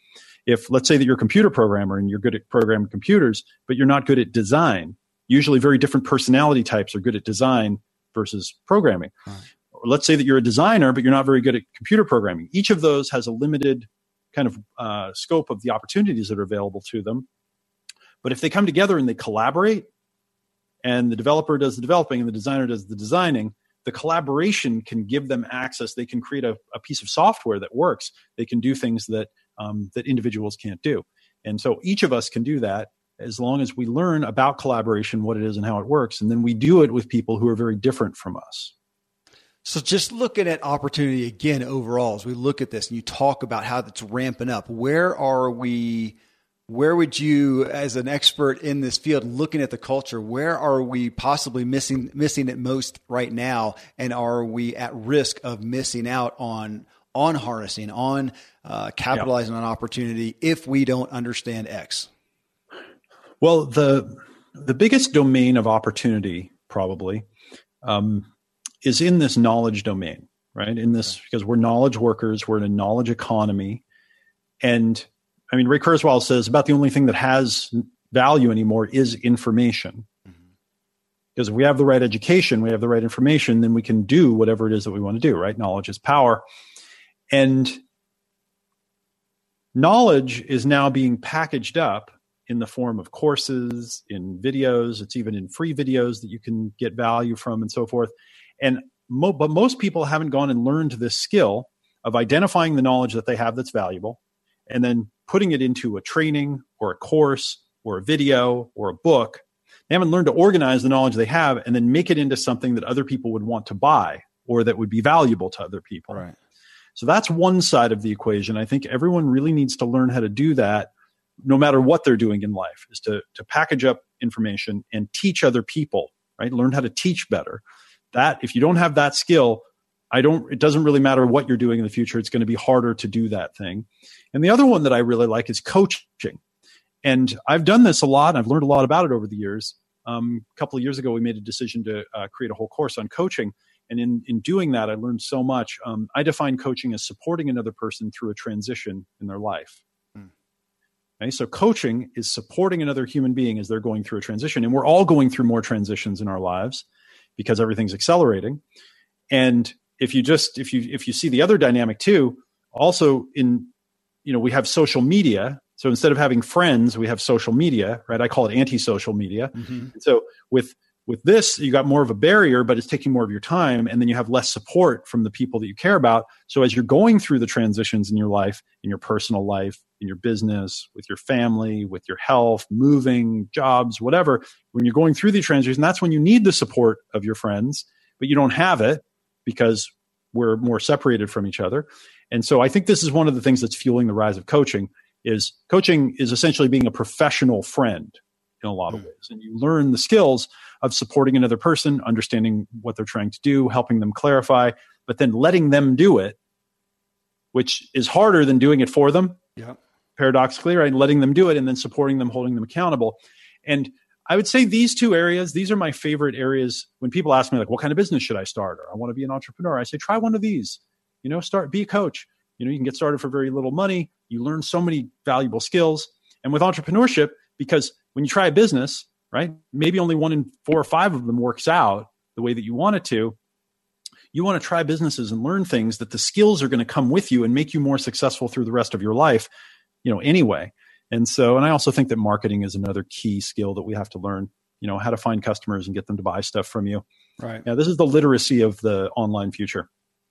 if let's say that you're a computer programmer and you're good at programming computers, but you're not good at design, usually very different personality types are good at design versus programming. Right. Or let's say that you're a designer, but you're not very good at computer programming. Each of those has a limited kind of uh, scope of the opportunities that are available to them. But if they come together and they collaborate, and the developer does the developing and the designer does the designing, the collaboration can give them access. They can create a, a piece of software that works. They can do things that um, that individuals can't do. And so each of us can do that as long as we learn about collaboration, what it is and how it works. And then we do it with people who are very different from us. So just looking at opportunity again overall, as we look at this and you talk about how it's ramping up, where are we? Where would you, as an expert in this field, looking at the culture, where are we possibly missing missing it most right now, and are we at risk of missing out on on harnessing, on uh, capitalizing yep. on opportunity if we don't understand X? Well, the the biggest domain of opportunity probably um, is in this knowledge domain, right? In this because we're knowledge workers, we're in a knowledge economy, and I mean Ray Kurzweil says about the only thing that has value anymore is information. Mm-hmm. Because if we have the right education, we have the right information, then we can do whatever it is that we want to do, right? Knowledge is power. And knowledge is now being packaged up in the form of courses, in videos. It's even in free videos that you can get value from and so forth. And mo- but most people haven't gone and learned this skill of identifying the knowledge that they have that's valuable and then putting it into a training or a course or a video or a book. They haven't learned to organize the knowledge they have and then make it into something that other people would want to buy or that would be valuable to other people. Right. So that's one side of the equation. I think everyone really needs to learn how to do that no matter what they're doing in life is to, to package up information and teach other people, right? Learn how to teach better. That if you don't have that skill, I don't, it doesn't really matter what you're doing in the future. It's going to be harder to do that thing. And the other one that I really like is coaching. And I've done this a lot. and I've learned a lot about it over the years. Um, a couple of years ago, we made a decision to uh, create a whole course on coaching. And in, in doing that, I learned so much. Um, I define coaching as supporting another person through a transition in their life. Hmm. Okay, so coaching is supporting another human being as they're going through a transition. And we're all going through more transitions in our lives because everything's accelerating. And if you just if you if you see the other dynamic too, also in you know, we have social media. So instead of having friends, we have social media, right? I call it anti-social media. Mm-hmm. So with with this, you got more of a barrier, but it's taking more of your time. And then you have less support from the people that you care about. So as you're going through the transitions in your life, in your personal life, in your business, with your family, with your health, moving, jobs, whatever, when you're going through these transitions, that's when you need the support of your friends, but you don't have it because we're more separated from each other. And so I think this is one of the things that's fueling the rise of coaching is coaching is essentially being a professional friend in a lot of hmm. ways. And you learn the skills of supporting another person, understanding what they're trying to do, helping them clarify, but then letting them do it, which is harder than doing it for them. Yeah. Paradoxically, right? Letting them do it and then supporting them, holding them accountable. And I would say these two areas, these are my favorite areas. When people ask me, like, what kind of business should I start? Or I want to be an entrepreneur, I say, try one of these. You know, start, be a coach. You know, you can get started for very little money. You learn so many valuable skills. And with entrepreneurship, because when you try a business, right? Maybe only one in four or five of them works out the way that you want it to. You want to try businesses and learn things that the skills are going to come with you and make you more successful through the rest of your life, you know, anyway. And so, and I also think that marketing is another key skill that we have to learn, you know, how to find customers and get them to buy stuff from you. Right. Yeah. This is the literacy of the online future.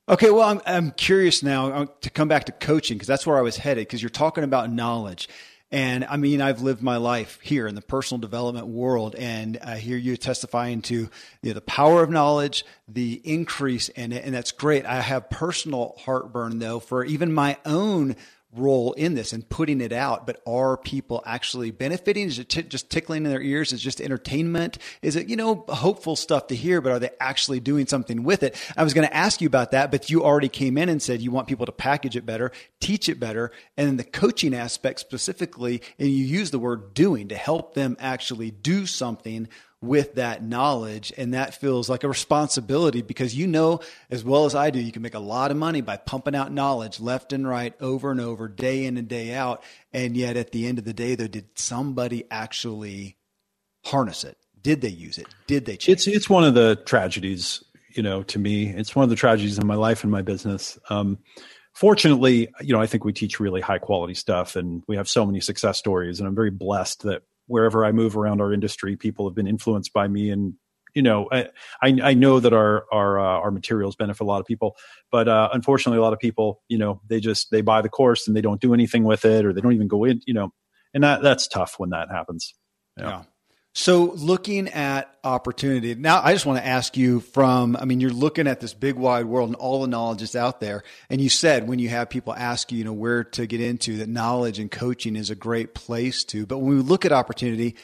Okay, well, I'm, I'm curious now uh, to come back to coaching because that's where I was headed because you're talking about knowledge. And I mean, I've lived my life here in the personal development world, and I hear you testifying to you know, the power of knowledge, the increase in it, and that's great. I have personal heartburn though for even my own role in this and putting it out, but are people actually benefiting? Is it t- just tickling in their ears? Is it just entertainment? Is it, you know, hopeful stuff to hear, but are they actually doing something with it? I was going to ask you about that, but you already came in and said you want people to package it better, teach it better, and then the coaching aspect specifically, and you use the word doing to help them actually do something with that knowledge. And that feels like a responsibility because you know as well as I do, you can make a lot of money by pumping out knowledge left and right over and over, day in and day out. And yet at the end of the day, though, did somebody actually harness it? Did they use it? Did they change? It's, it's one of the tragedies, you know, to me. It's one of the tragedies in my life and my business. Um, fortunately, you know, I think we teach really high quality stuff and we have so many success stories and I'm very blessed that wherever I move around our industry, people have been influenced by me and you know, I, I know that our our uh, our materials benefit a lot of people, but uh, unfortunately, a lot of people, you know, they just they buy the course and they don't do anything with it, or they don't even go in, you know, and that that's tough when that happens. yeah. So, looking at opportunity, now I just want to ask you from, I mean, you're looking at this big wide world and all the knowledge is out there. And you said when you have people ask you, you know, where to get into, that knowledge and coaching is a great place to. But when we look at opportunity,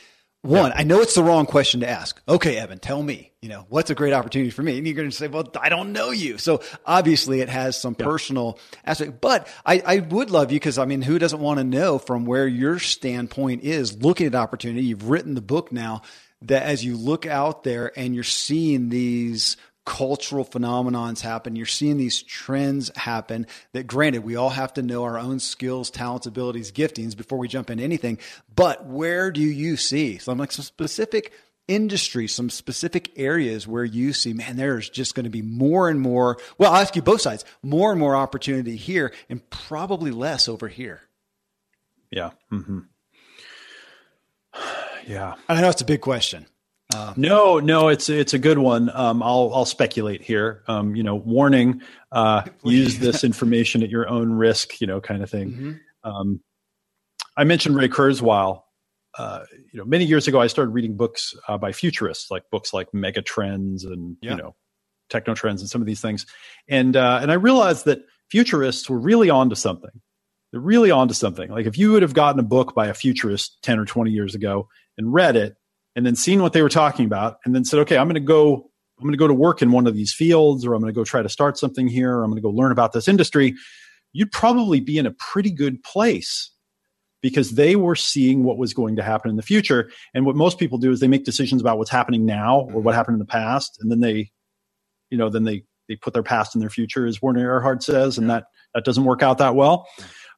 one, yeah. I know it's the wrong question to ask. Okay, Eben, tell me, you know, what's a great opportunity for me? And you're going to say, well, I don't know you. So obviously it has some yeah. personal aspect, but I, I would love you because I mean, who doesn't want to know from where your standpoint is looking at opportunity? You've written the book now that as you look out there and you're seeing these cultural phenomenons happen. You're seeing these trends happen that granted, we all have to know our own skills, talents, abilities, giftings before we jump into anything. But where do you see some like some specific industry, some specific areas where you see, man, there's just going to be more and more. Well, I'll ask you both sides more and more opportunity here and probably less over here. Yeah. Mm-hmm. Yeah. I know it's a big question. Uh, no, no, it's it's a good one. Um, I'll I'll speculate here. Um, you know, warning: uh, use this information at your own risk. You know, kind of thing. Mm-hmm. Um, I mentioned Ray Kurzweil. Uh, you know, many years ago, I started reading books uh, by futurists, like books like Mega Trends and yeah. you know, Techno Trends and some of these things. And uh, and I realized that futurists were really onto something. They're really onto something. Like if you would have gotten a book by a futurist ten or twenty years ago and read it, and then seen what they were talking about, and then said, okay, I'm going to go. I'm going to go to work in one of these fields, or I'm going to go try to start something here, or I'm going to go learn about this industry. You'd probably be in a pretty good place because they were seeing what was going to happen in the future. And what most people do is they make decisions about what's happening now or what happened in the past, and then they, you know, then they they put their past in their future, as Werner Erhard says, and that that doesn't work out that well.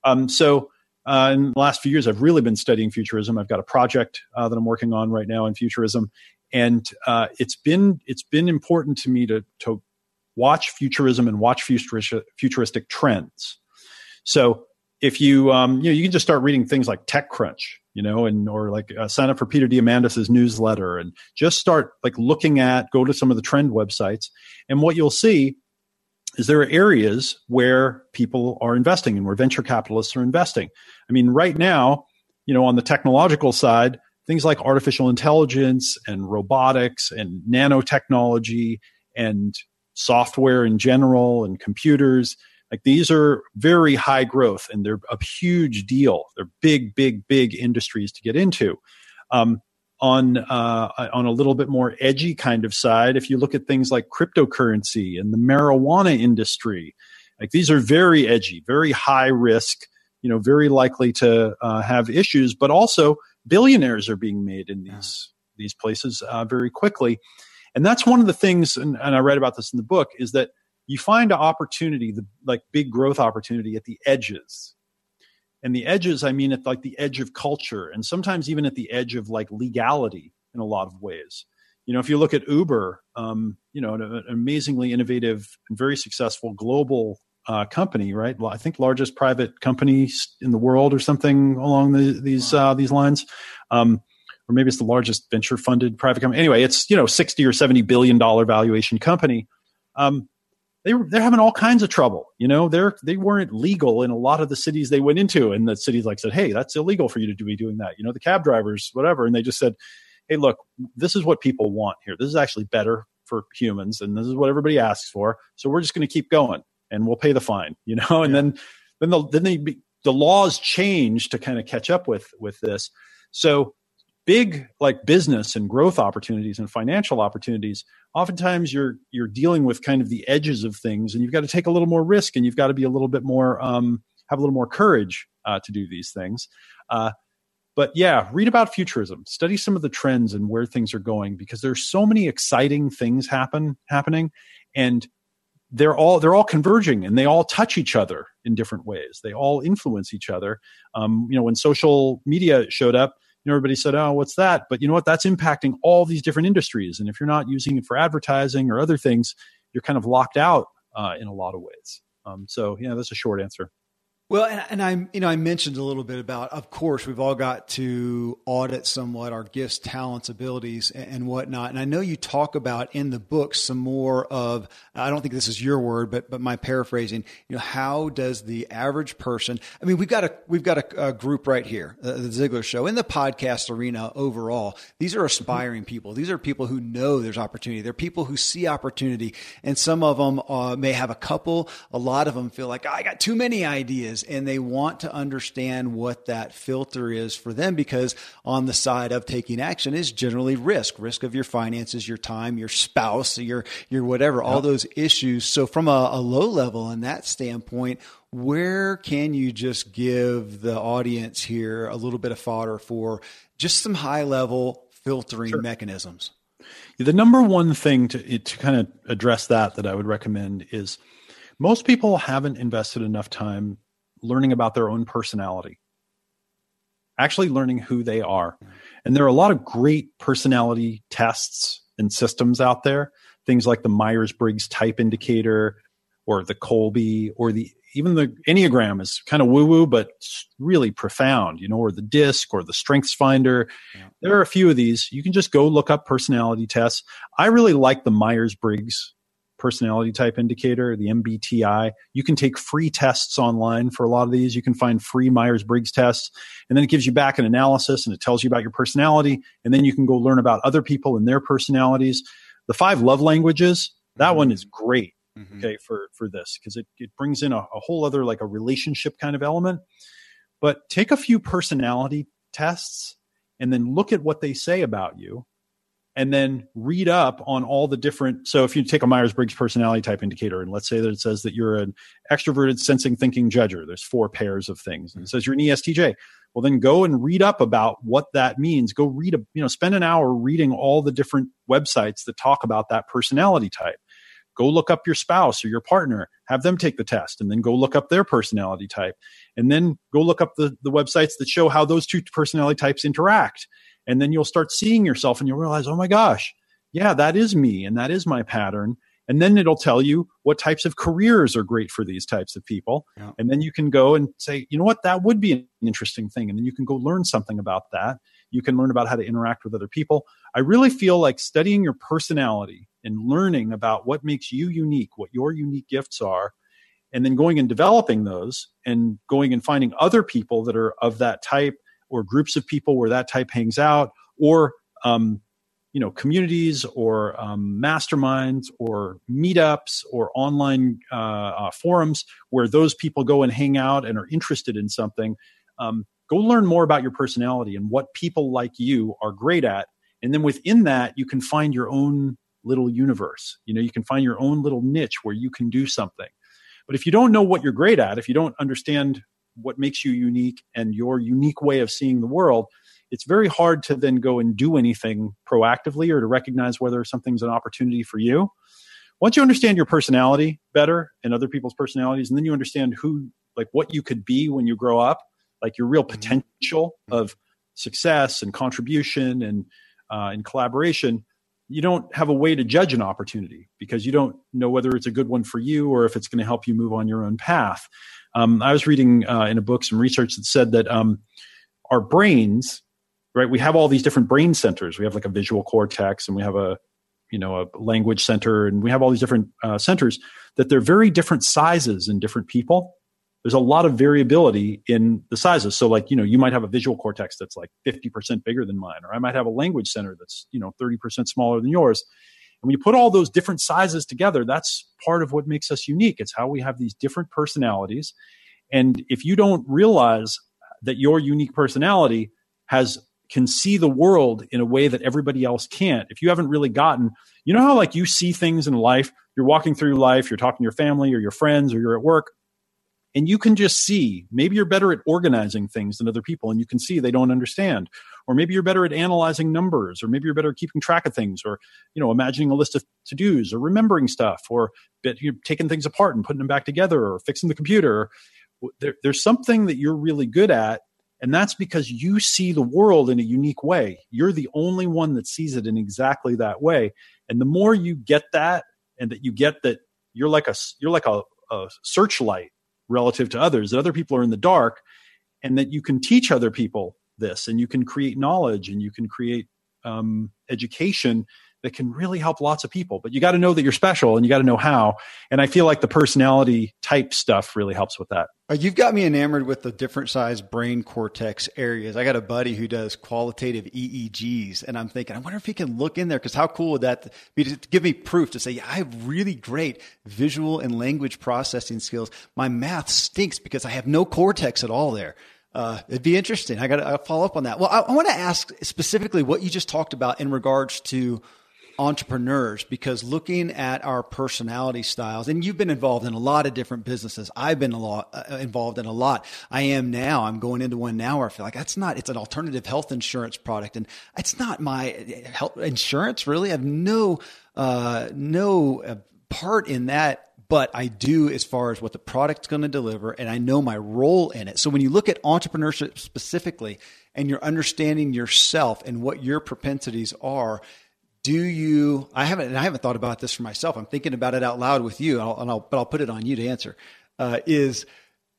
Um, so. Uh, in the last few years, I've really been studying futurism. I've got a project uh, that I'm working on right now in futurism, and uh, it's been it's been important to me to to watch futurism and watch futuristic, futuristic trends. So if you um, you know you can just start reading things like TechCrunch, you know, and or like uh, sign up for Peter Diamandis's newsletter and just start like looking at go to some of the trend websites, and what you'll see is there are areas where people are investing and where venture capitalists are investing. I mean, right now, you know, on the technological side, things like artificial intelligence and robotics and nanotechnology and software in general and computers like these are very high growth and they're a huge deal. They're big, big, big industries to get into. Um, on uh, on a little bit more edgy kind of side, if you look at things like cryptocurrency and the marijuana industry, like these are very edgy, very high risk, you know, very likely to uh, have issues. But also, billionaires are being made in these these places uh, very quickly, and that's one of the things. And, and I write about this in the book is that you find an opportunity, the like big growth opportunity at the edges. And the edges, I mean, at like the edge of culture and sometimes even at the edge of like legality in a lot of ways. You know, if you look at Uber, um, you know, an, an, amazingly innovative and very successful global uh, company, right? Well, I think largest private company in the world or something along the, these uh, these lines. Um, or maybe it's the largest venture funded private company. Anyway, it's you know sixty or seventy billion dollar valuation company. Um, they were they're having all kinds of trouble. You know, they're they weren't legal in a lot of the cities they went into, and the cities like said, "Hey, that's illegal for you to be doing that." You know, the cab drivers, whatever, and they just said, "Hey, look, this is what people want here. This is actually better for humans, and this is what everybody asks for. So we're just going to keep going, and we'll pay the fine." You know, and yeah. then then the then they the laws change to kind of catch up with with this. So big like business and growth opportunities and financial opportunities oftentimes you're you're dealing with kind of the edges of things and you've got to take a little more risk and you've got to be a little bit more um, have a little more courage uh, to do these things. Uh, but yeah read about futurism. Study some of the trends and where things are going because there's so many exciting things happen happening and they're all they're all converging and they all touch each other in different ways. They all influence each other. Um, you know when social media showed up know, everybody said, "Oh, what's that?" But you know what? That's impacting all these different industries, and if you're not using it for advertising or other things, you're kind of locked out uh, in a lot of ways. Um, so, yeah, that's a short answer. Well, and, and I'm, you know, I mentioned a little bit about, of course, we've all got to audit somewhat our gifts, talents, abilities, and, and, whatnot. And I know you talk about in the book some more of, I don't think this is your word, but but my paraphrasing. You know, how does the average person? I mean, we've got a we've got a, a group right here, uh, the Ziglar Show, in the podcast arena overall. These are aspiring people. These are people who know there's opportunity. They're people who see opportunity, and some of them uh, may have a couple. A lot of them feel like oh, I got too many ideas is, and they want to understand what that filter is for them because on the side of taking action is generally risk, risk of your finances, your time, your spouse, your your whatever, all those issues. So from a, a low level in that standpoint, where can you just give the audience here a little bit of fodder for just some high level filtering sure. mechanisms? The number one thing to to kind of address that that I would recommend is most people haven't invested enough time learning about their own personality, actually learning who they are. And there are a lot of great personality tests and systems out there. Things like the Myers Briggs type indicator or the Kolbe or the even the Enneagram is kind of woo woo, but really profound, you know, or the DISC or the Strengths Finder. Yeah. There are a few of these. You can just go look up personality tests. I really like the Myers Briggs personality type indicator, the MBTI. You can take free tests online for a lot of these. You can find free Myers Briggs tests, and then it gives you back an analysis and it tells you about your personality. And then you can go learn about other people and their personalities. The five love languages, that mm-hmm. one is great. Mm-hmm. Okay, for for this because it, it brings in a, a whole other like a relationship kind of element. But take a few personality tests and then look at what they say about you and then read up on all the different so if you take a myers-briggs personality type indicator and let's say that it says that you're an extroverted sensing thinking judger there's four pairs of things and it mm-hmm. says you're an estj well then go and read up about what that means. Go read a you know spend an hour reading all the different websites that talk about that personality type. Go look up your spouse or your partner have them take the test and then go look up their personality type. And then go look up the, the websites that show how those two personality types interact and then you'll start seeing yourself and you'll realize, oh my gosh, yeah, that is me and that is my pattern. And then it'll tell you what types of careers are great for these types of people. Yeah. And then you can go and say, you know what, that would be an interesting thing. And then you can go learn something about that. You can learn about how to interact with other people. I really feel like studying your personality and learning about what makes you unique, what your unique gifts are, and then going and developing those and going and finding other people that are of that type or groups of people where that type hangs out, or um, you know communities or um, masterminds or meetups or online uh, uh, forums where those people go and hang out and are interested in something. Um, go learn more about your personality and what people like you are great at, and then within that you can find your own little universe. You know, you can find your own little niche where you can do something. But if you don't know what you're great at, if you don't understand what makes you unique and your unique way of seeing the world, it's very hard to then go and do anything proactively or to recognize whether something's an opportunity for you. Once you understand your personality better and other people's personalities, and then you understand who, like what you could be when you grow up, like your real mm-hmm. potential of success and contribution and uh, and collaboration, you don't have a way to judge an opportunity because you don't know whether it's a good one for you or if it's going to help you move on your own path. Um, I was reading uh, in a book some research that said that um, our brains, right? We have all these different brain centers. We have like a visual cortex, and we have a you know a language center, and we have all these different uh, centers. That they're very different sizes in different people. There's a lot of variability in the sizes. So, like you know, you might have a visual cortex that's like 50% bigger than mine, or I might have a language center that's you know 30% smaller than yours. When you put all those different sizes together, that's part of what makes us unique. It's how we have these different personalities. And if you don't realize that your unique personality has can see the world in a way that everybody else can't. If you haven't really gotten, you know how like you see things in life, you're walking through life, you're talking to your family or your friends or you're at work, and you can just see maybe you're better at organizing things than other people and you can see they don't understand or maybe you're better at analyzing numbers or maybe you're better at keeping track of things or you know imagining a list of to-dos or remembering stuff or you're taking things apart and putting them back together or fixing the computer. There, there's something that you're really good at and that's because you see the world in a unique way. You're the only one that sees it in exactly that way. And the more you get that and that you get that you're like a you're like a, a searchlight relative to others, that other people are in the dark, and that you can teach other people this, and you can create knowledge, and you can create um, education that can really help lots of people. But you got to know that you're special and you got to know how. And I feel like the personality type stuff really helps with that. Uh, you've got me enamored with the different size brain cortex areas. I got a buddy who does qualitative EEGs, and I'm thinking, I wonder if he can look in there because how cool would that be to give me proof to say, yeah, I have really great visual and language processing skills. My math stinks because I have no cortex at all there. Uh, it'd be interesting. I got to follow up on that. Well, I, I want to ask specifically what you just talked about in regards to entrepreneurs because looking at our personality styles and you've been involved in a lot of different businesses i've been a lot uh, involved in a lot i am now i'm going into one now where i feel like that's not it's an alternative health insurance product and it's not my health insurance really i have no uh, no uh, part in that but I do as far as what the product's going to deliver, and I know my role in it. So when you look at entrepreneurship specifically, and you're understanding yourself and what your propensities are, do you? I haven't, and I haven't thought about this for myself. I'm thinking about it out loud with you, and I'll, and I'll but I'll put it on you to answer. Uh, is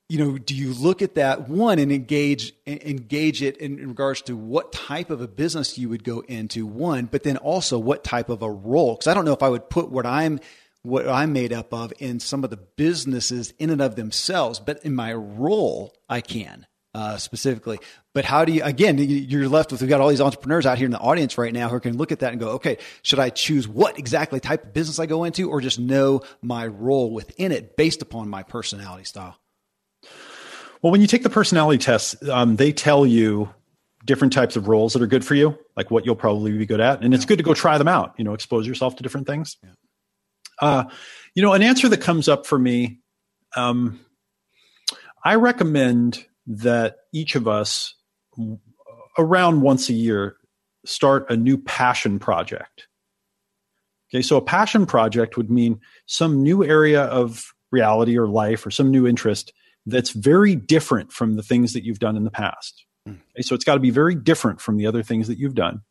you know, do you look at that one and engage engage it in regards to what type of a business you would go into one, but then also what type of a role? Because I don't know if I would put what I'm what I'm made up of in some of the businesses in and of themselves, but in my role, I can uh, specifically. But how do you, again, you're left with, we've got all these entrepreneurs out here in the audience right now who can look at that and go, okay, should I choose what exactly type of business I go into or just know my role within it based upon my personality style? Well, when you take the personality test, um, they tell you different types of roles that are good for you, like what you'll probably be good at. And it's good to go try them out, you know, expose yourself to different things. Yeah. Uh, you know, an answer that comes up for me, um, I recommend that each of us around once a year start a new passion project. Okay, so a passion project would mean some new area of reality or life or some new interest that's very different from the things that you've done in the past. Hmm. Okay, so it's got to be very different from the other things that you've done.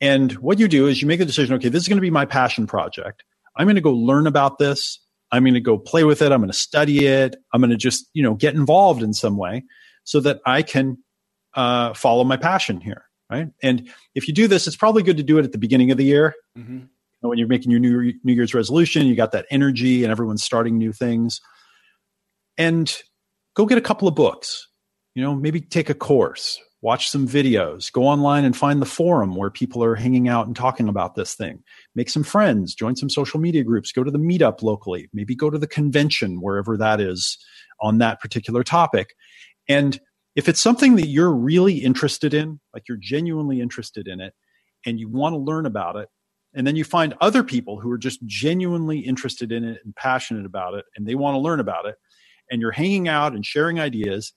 And what you do is you make a decision okay, this is going to be my passion project. I'm going to go learn about this. I'm going to go play with it. I'm going to study it. I'm going to just, you know, get involved in some way so that I can uh, follow my passion here. Right. And if you do this, it's probably good to do it at the beginning of the year. Mm-hmm. You know, when you're making your new, new Year's resolution, you got that energy and everyone's starting new things and go get a couple of books. You know, maybe take a course, watch some videos, go online and find the forum where people are hanging out and talking about this thing. Make some friends, join some social media groups, go to the meetup locally, maybe go to the convention, wherever that is on that particular topic. And if it's something that you're really interested in, like you're genuinely interested in it, and you want to learn about it, and then you find other people who are just genuinely interested in it and passionate about it, and they want to learn about it, and you're hanging out and sharing ideas,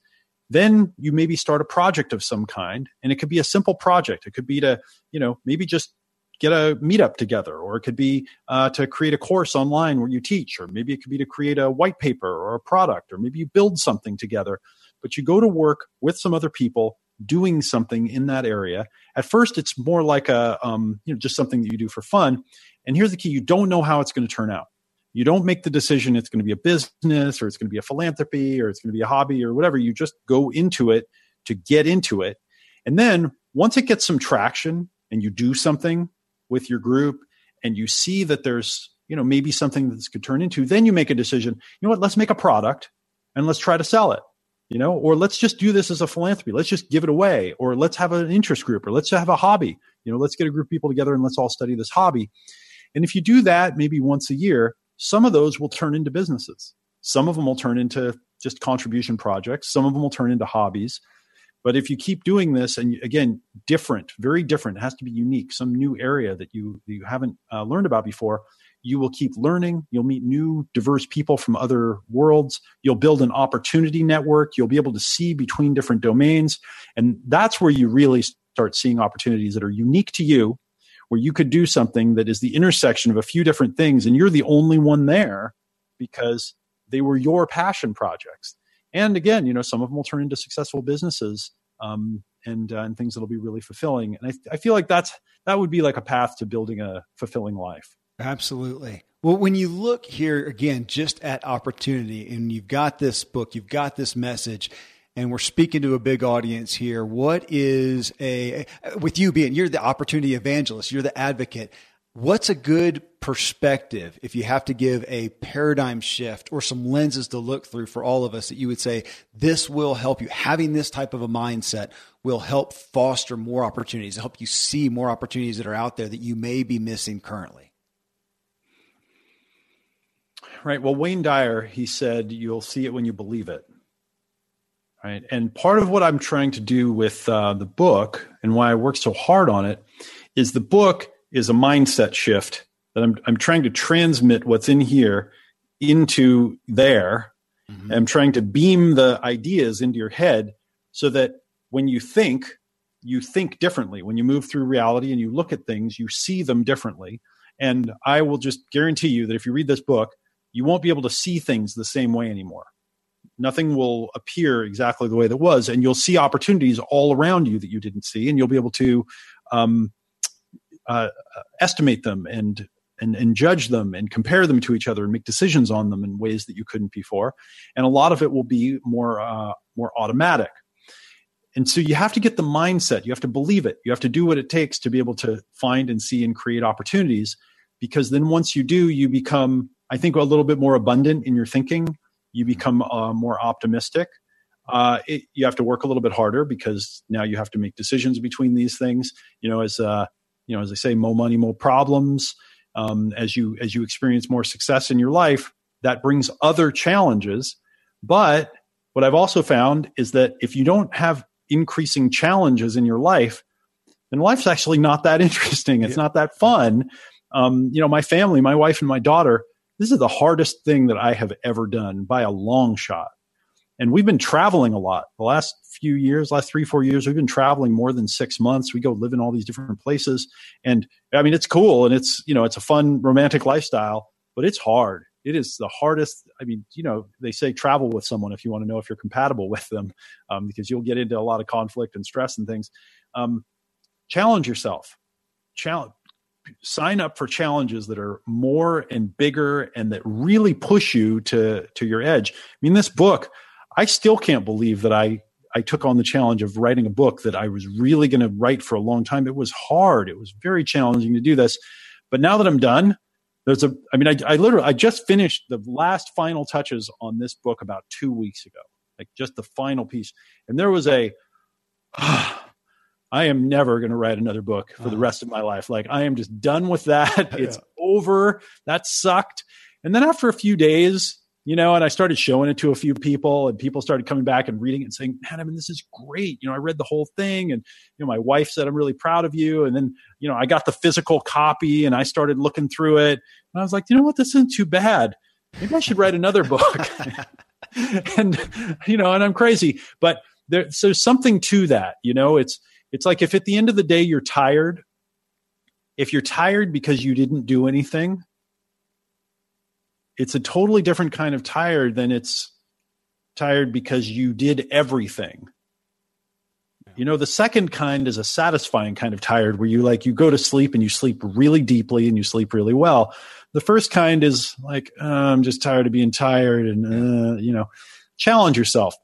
then you maybe start a project of some kind. And it could be a simple project. It could be to, you know, maybe just get a meetup together, or it could be uh, to create a course online where you teach, or maybe it could be to create a white paper or a product, or maybe you build something together. But you go to work with some other people doing something in that area. At first, it's more like a, um, you know, just something that you do for fun. And here's the key: you don't know how it's going to turn out. You don't make the decision it's going to be a business or it's going to be a philanthropy or it's going to be a hobby or whatever. You just go into it to get into it. And then once it gets some traction and you do something with your group and you see that there's, you know, maybe something that this could turn into, then you make a decision, you know what, let's make a product and let's try to sell it you know? Or let's just do this as a philanthropy. Let's just give it away or let's have an interest group or let's have a hobby. You know let's get a group of people together and let's all study this hobby. And if you do that maybe once a year some of those will turn into businesses. Some of them will turn into just contribution projects. Some of them will turn into hobbies. But if you keep doing this, and again, different, very different, it has to be unique, some new area that you you haven't uh, learned about before. You will keep learning. You'll meet new, diverse people from other worlds. You'll build an opportunity network. You'll be able to see between different domains, and that's where you really start seeing opportunities that are unique to you where you could do something that is the intersection of a few different things and you're the only one there because they were your passion projects. And again you know some of them will turn into successful businesses um, and uh, and things that'll be really fulfilling. And I, I feel like that's that would be like a path to building a fulfilling life. Absolutely. Well when you look here again just at opportunity and you've got this book you've got this message and we're speaking to a big audience here. What is a, with you being, you're the opportunity evangelist, you're the advocate. What's a good perspective if you have to give a paradigm shift or some lenses to look through for all of us that you would say this will help you? Having this type of a mindset will help foster more opportunities, help you see more opportunities that are out there that you may be missing currently. Right. Well, Wayne Dyer, he said, you'll see it when you believe it right? And part of what I'm trying to do with uh, the book and why I work so hard on it is the book is a mindset shift that I'm I'm trying to transmit what's in here into there. Mm-hmm. I'm trying to beam the ideas into your head so that when you think, you think differently. When you move through reality and you look at things, you see them differently. And I will just guarantee you that if you read this book, you won't be able to see things the same way anymore nothing will appear exactly the way that was and you'll see opportunities all around you that you didn't see and you'll be able to um, uh, estimate them and, and and judge them and compare them to each other and make decisions on them in ways that you couldn't before and a lot of it will be more uh, more automatic. And so you have to get the mindset you have to believe it you have to do what it takes to be able to find and see and create opportunities because then once you do you become i think a little bit more abundant in your thinking you become uh, more optimistic. Uh, it, you have to work a little bit harder because now you have to make decisions between these things. You know, as uh, you know, as I say, more money, more problems. Um, as you as you experience more success in your life, that brings other challenges. But what I've also found is that if you don't have increasing challenges in your life, then life's actually not that interesting. It's yeah. not that fun. Um, you know, my family, my wife and my daughter, this is the hardest thing that I have ever done by a long shot. And we've been traveling a lot the last few years, last three, four years. We've been traveling more than six months. We go live in all these different places. And I mean, it's cool and it's, you know, it's a fun romantic lifestyle, but it's hard. It is the hardest. I mean, you know, they say travel with someone if you want to know if you're compatible with them, um, because you'll get into a lot of conflict and stress and things. Um, challenge yourself. Challenge, sign up for challenges that are more and bigger and that really push you to to your edge. I mean, this book, I still can't believe that I I took on the challenge of writing a book that I was really going to write for a long time. It was hard. It was very challenging to do this. But now that I'm done, there's a I mean, I, I literally I just finished the last final touches on this book about two weeks ago, like just the final piece, and there was a I am never going to write another book for the uh-huh. rest of my life. Like I am just done with that. It's over. That sucked. And then after a few days, you know, and I started showing it to a few people and people started coming back and reading it and saying, man, I mean, this is great. You know, I read the whole thing and, you know, my wife said, I'm really proud of you. And then, you know, I got the physical copy and I started looking through it and I was like, you know what? This isn't too bad. Maybe I should write another book. and, you know, and I'm crazy, but there's something to that, you know, it's, it's like if at the end of the day you're tired, if you're tired because you didn't do anything, it's a totally different kind of tired than it's tired because you did everything. You know, the second kind is a satisfying kind of tired where you like you go to sleep and you sleep really deeply and you sleep really well. The first kind is like uh, I'm just tired of being tired and uh, you know, challenge yourself.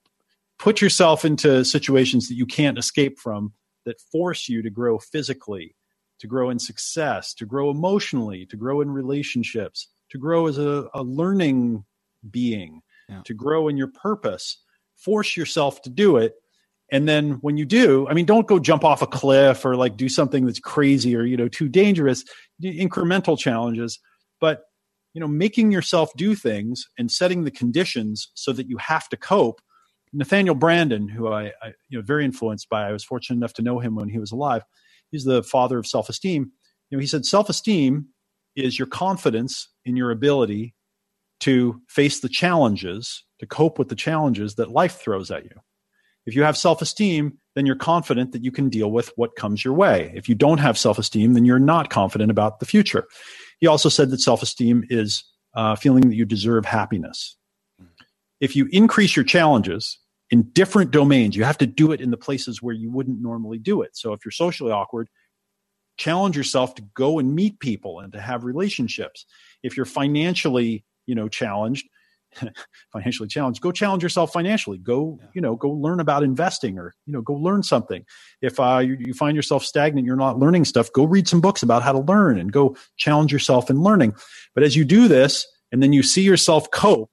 Put yourself into situations that you can't escape from that force you to grow physically, to grow in success, to grow emotionally, to grow in relationships, to grow as a, a learning being, yeah. to grow in your purpose. Force yourself to do it. And then when you do, I mean, don't go jump off a cliff or like do something that's crazy or, you know, too dangerous, incremental challenges. But, you know, making yourself do things and setting the conditions so that you have to cope Nathaniel Branden, who I, I, you know very influenced by, I was fortunate enough to know him when he was alive. He's the father of self-esteem. You know, he said self-esteem is your confidence in your ability to face the challenges, to cope with the challenges that life throws at you. If you have self-esteem, then you're confident that you can deal with what comes your way. If you don't have self-esteem, then you're not confident about the future. He also said that self-esteem is uh, feeling that you deserve happiness. If you increase your challenges, in different domains. You have to do it in the places where you wouldn't normally do it. So if you're socially awkward, challenge yourself to go and meet people and to have relationships. If you're financially, you know, challenged, financially challenged, go challenge yourself financially. Go, yeah. you know, go learn about investing or, you know, go learn something. If uh, you, you find yourself stagnant, you're not learning stuff, go read some books about how to learn and go challenge yourself in learning. But as you do this and then you see yourself cope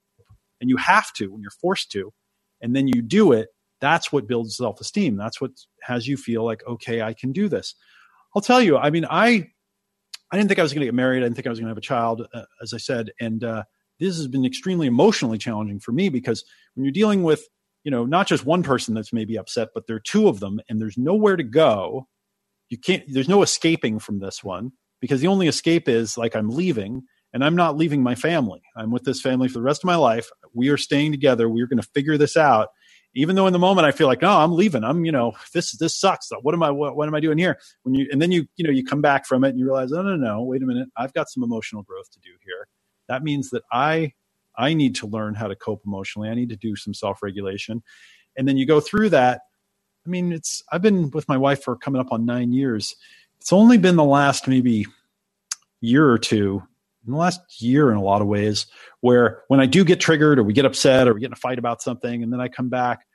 and you have to when you're forced to, and then you do it, that's what builds self esteem. That's what has you feel like, okay, I can do this. I'll tell you, I mean, I, I didn't think I was going to get married. I didn't think I was going to have a child, uh, as I said. And uh, this has been extremely emotionally challenging for me because when you're dealing with, you know, not just one person that's maybe upset, but there are two of them and there's nowhere to go. You can't, there's no escaping from this one because the only escape is like I'm leaving and I'm not leaving my family. I'm with this family for the rest of my life. We are staying together. We are going to figure this out. Even though in the moment I feel like, no, I'm leaving. I'm, you know, this this sucks. What am I? What, what am I doing here? When you and then you, you know, you come back from it and you realize, oh no, no, wait a minute. I've got some emotional growth to do here. That means that I I need to learn how to cope emotionally. I need to do some self regulation. And then you go through that. I mean, it's, I've been with my wife for coming up on nine years. It's only been the last maybe year or two, in the last year in a lot of ways, where when I do get triggered or we get upset or we get in a fight about something, and then I come back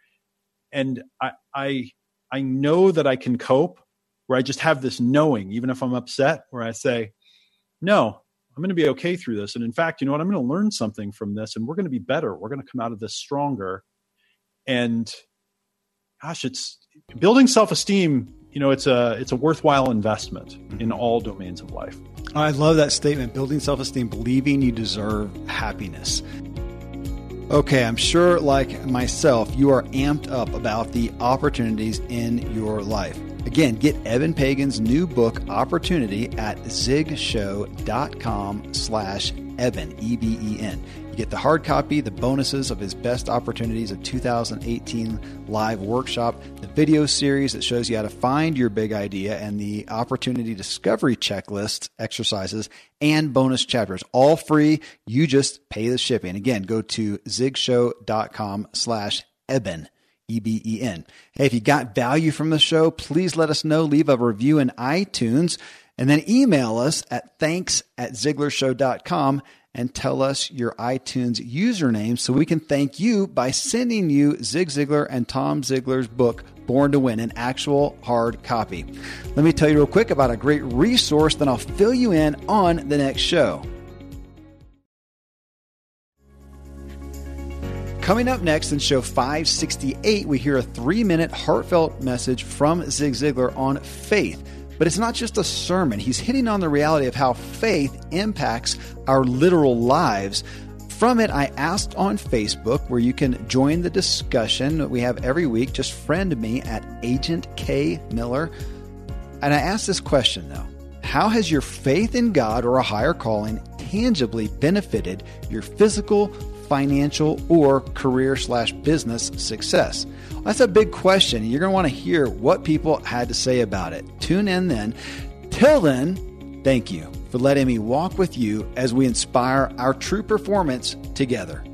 and I, I, I know that I can cope, where I just have this knowing, even if I'm upset, where I say, no, I'm going to be okay through this. And in fact, you know what? I'm going to learn something from this and we're going to be better. We're going to come out of this stronger. And gosh, it's building self-esteem, you know, it's a it's a worthwhile investment in all domains of life. I love that statement, building self-esteem, believing you deserve happiness. Okay, I'm sure like myself, you are amped up about the opportunities in your life. Again, get Eben Pagan's new book, Opportunity, at zigshow.com slash Eben, E-B-E-N. You get the hard copy, the bonuses of his best opportunities of 2018 live workshop, the video series that shows you how to find your big idea, and the opportunity discovery checklist exercises and bonus chapters. All free. You just pay the shipping. Again, go to zigshow.com slash Eben. E B E N. Hey, if you got value from the show, please let us know. Leave a review in iTunes and then email us at thanks at ziglarshow.com and tell us your iTunes username so we can thank you by sending you Zig Ziglar and Tom Ziglar's book, Born to Win, an actual hard copy. Let me tell you real quick about a great resource, then I'll fill you in on the next show. Coming up next in show 568, we hear a three minute heartfelt message from Zig Ziglar on faith. But it's not just a sermon, he's hitting on the reality of how faith impacts our literal lives. From it, I asked on Facebook, where you can join the discussion that we have every week. Just friend me at Agent K Miller. And I asked this question though How has your faith in God or a higher calling tangibly benefited your physical, financial, or career slash business success? That's a big question. You're going to want to hear what people had to say about it. Tune in then. Till then, thank you for letting me walk with you as we inspire our true performance together.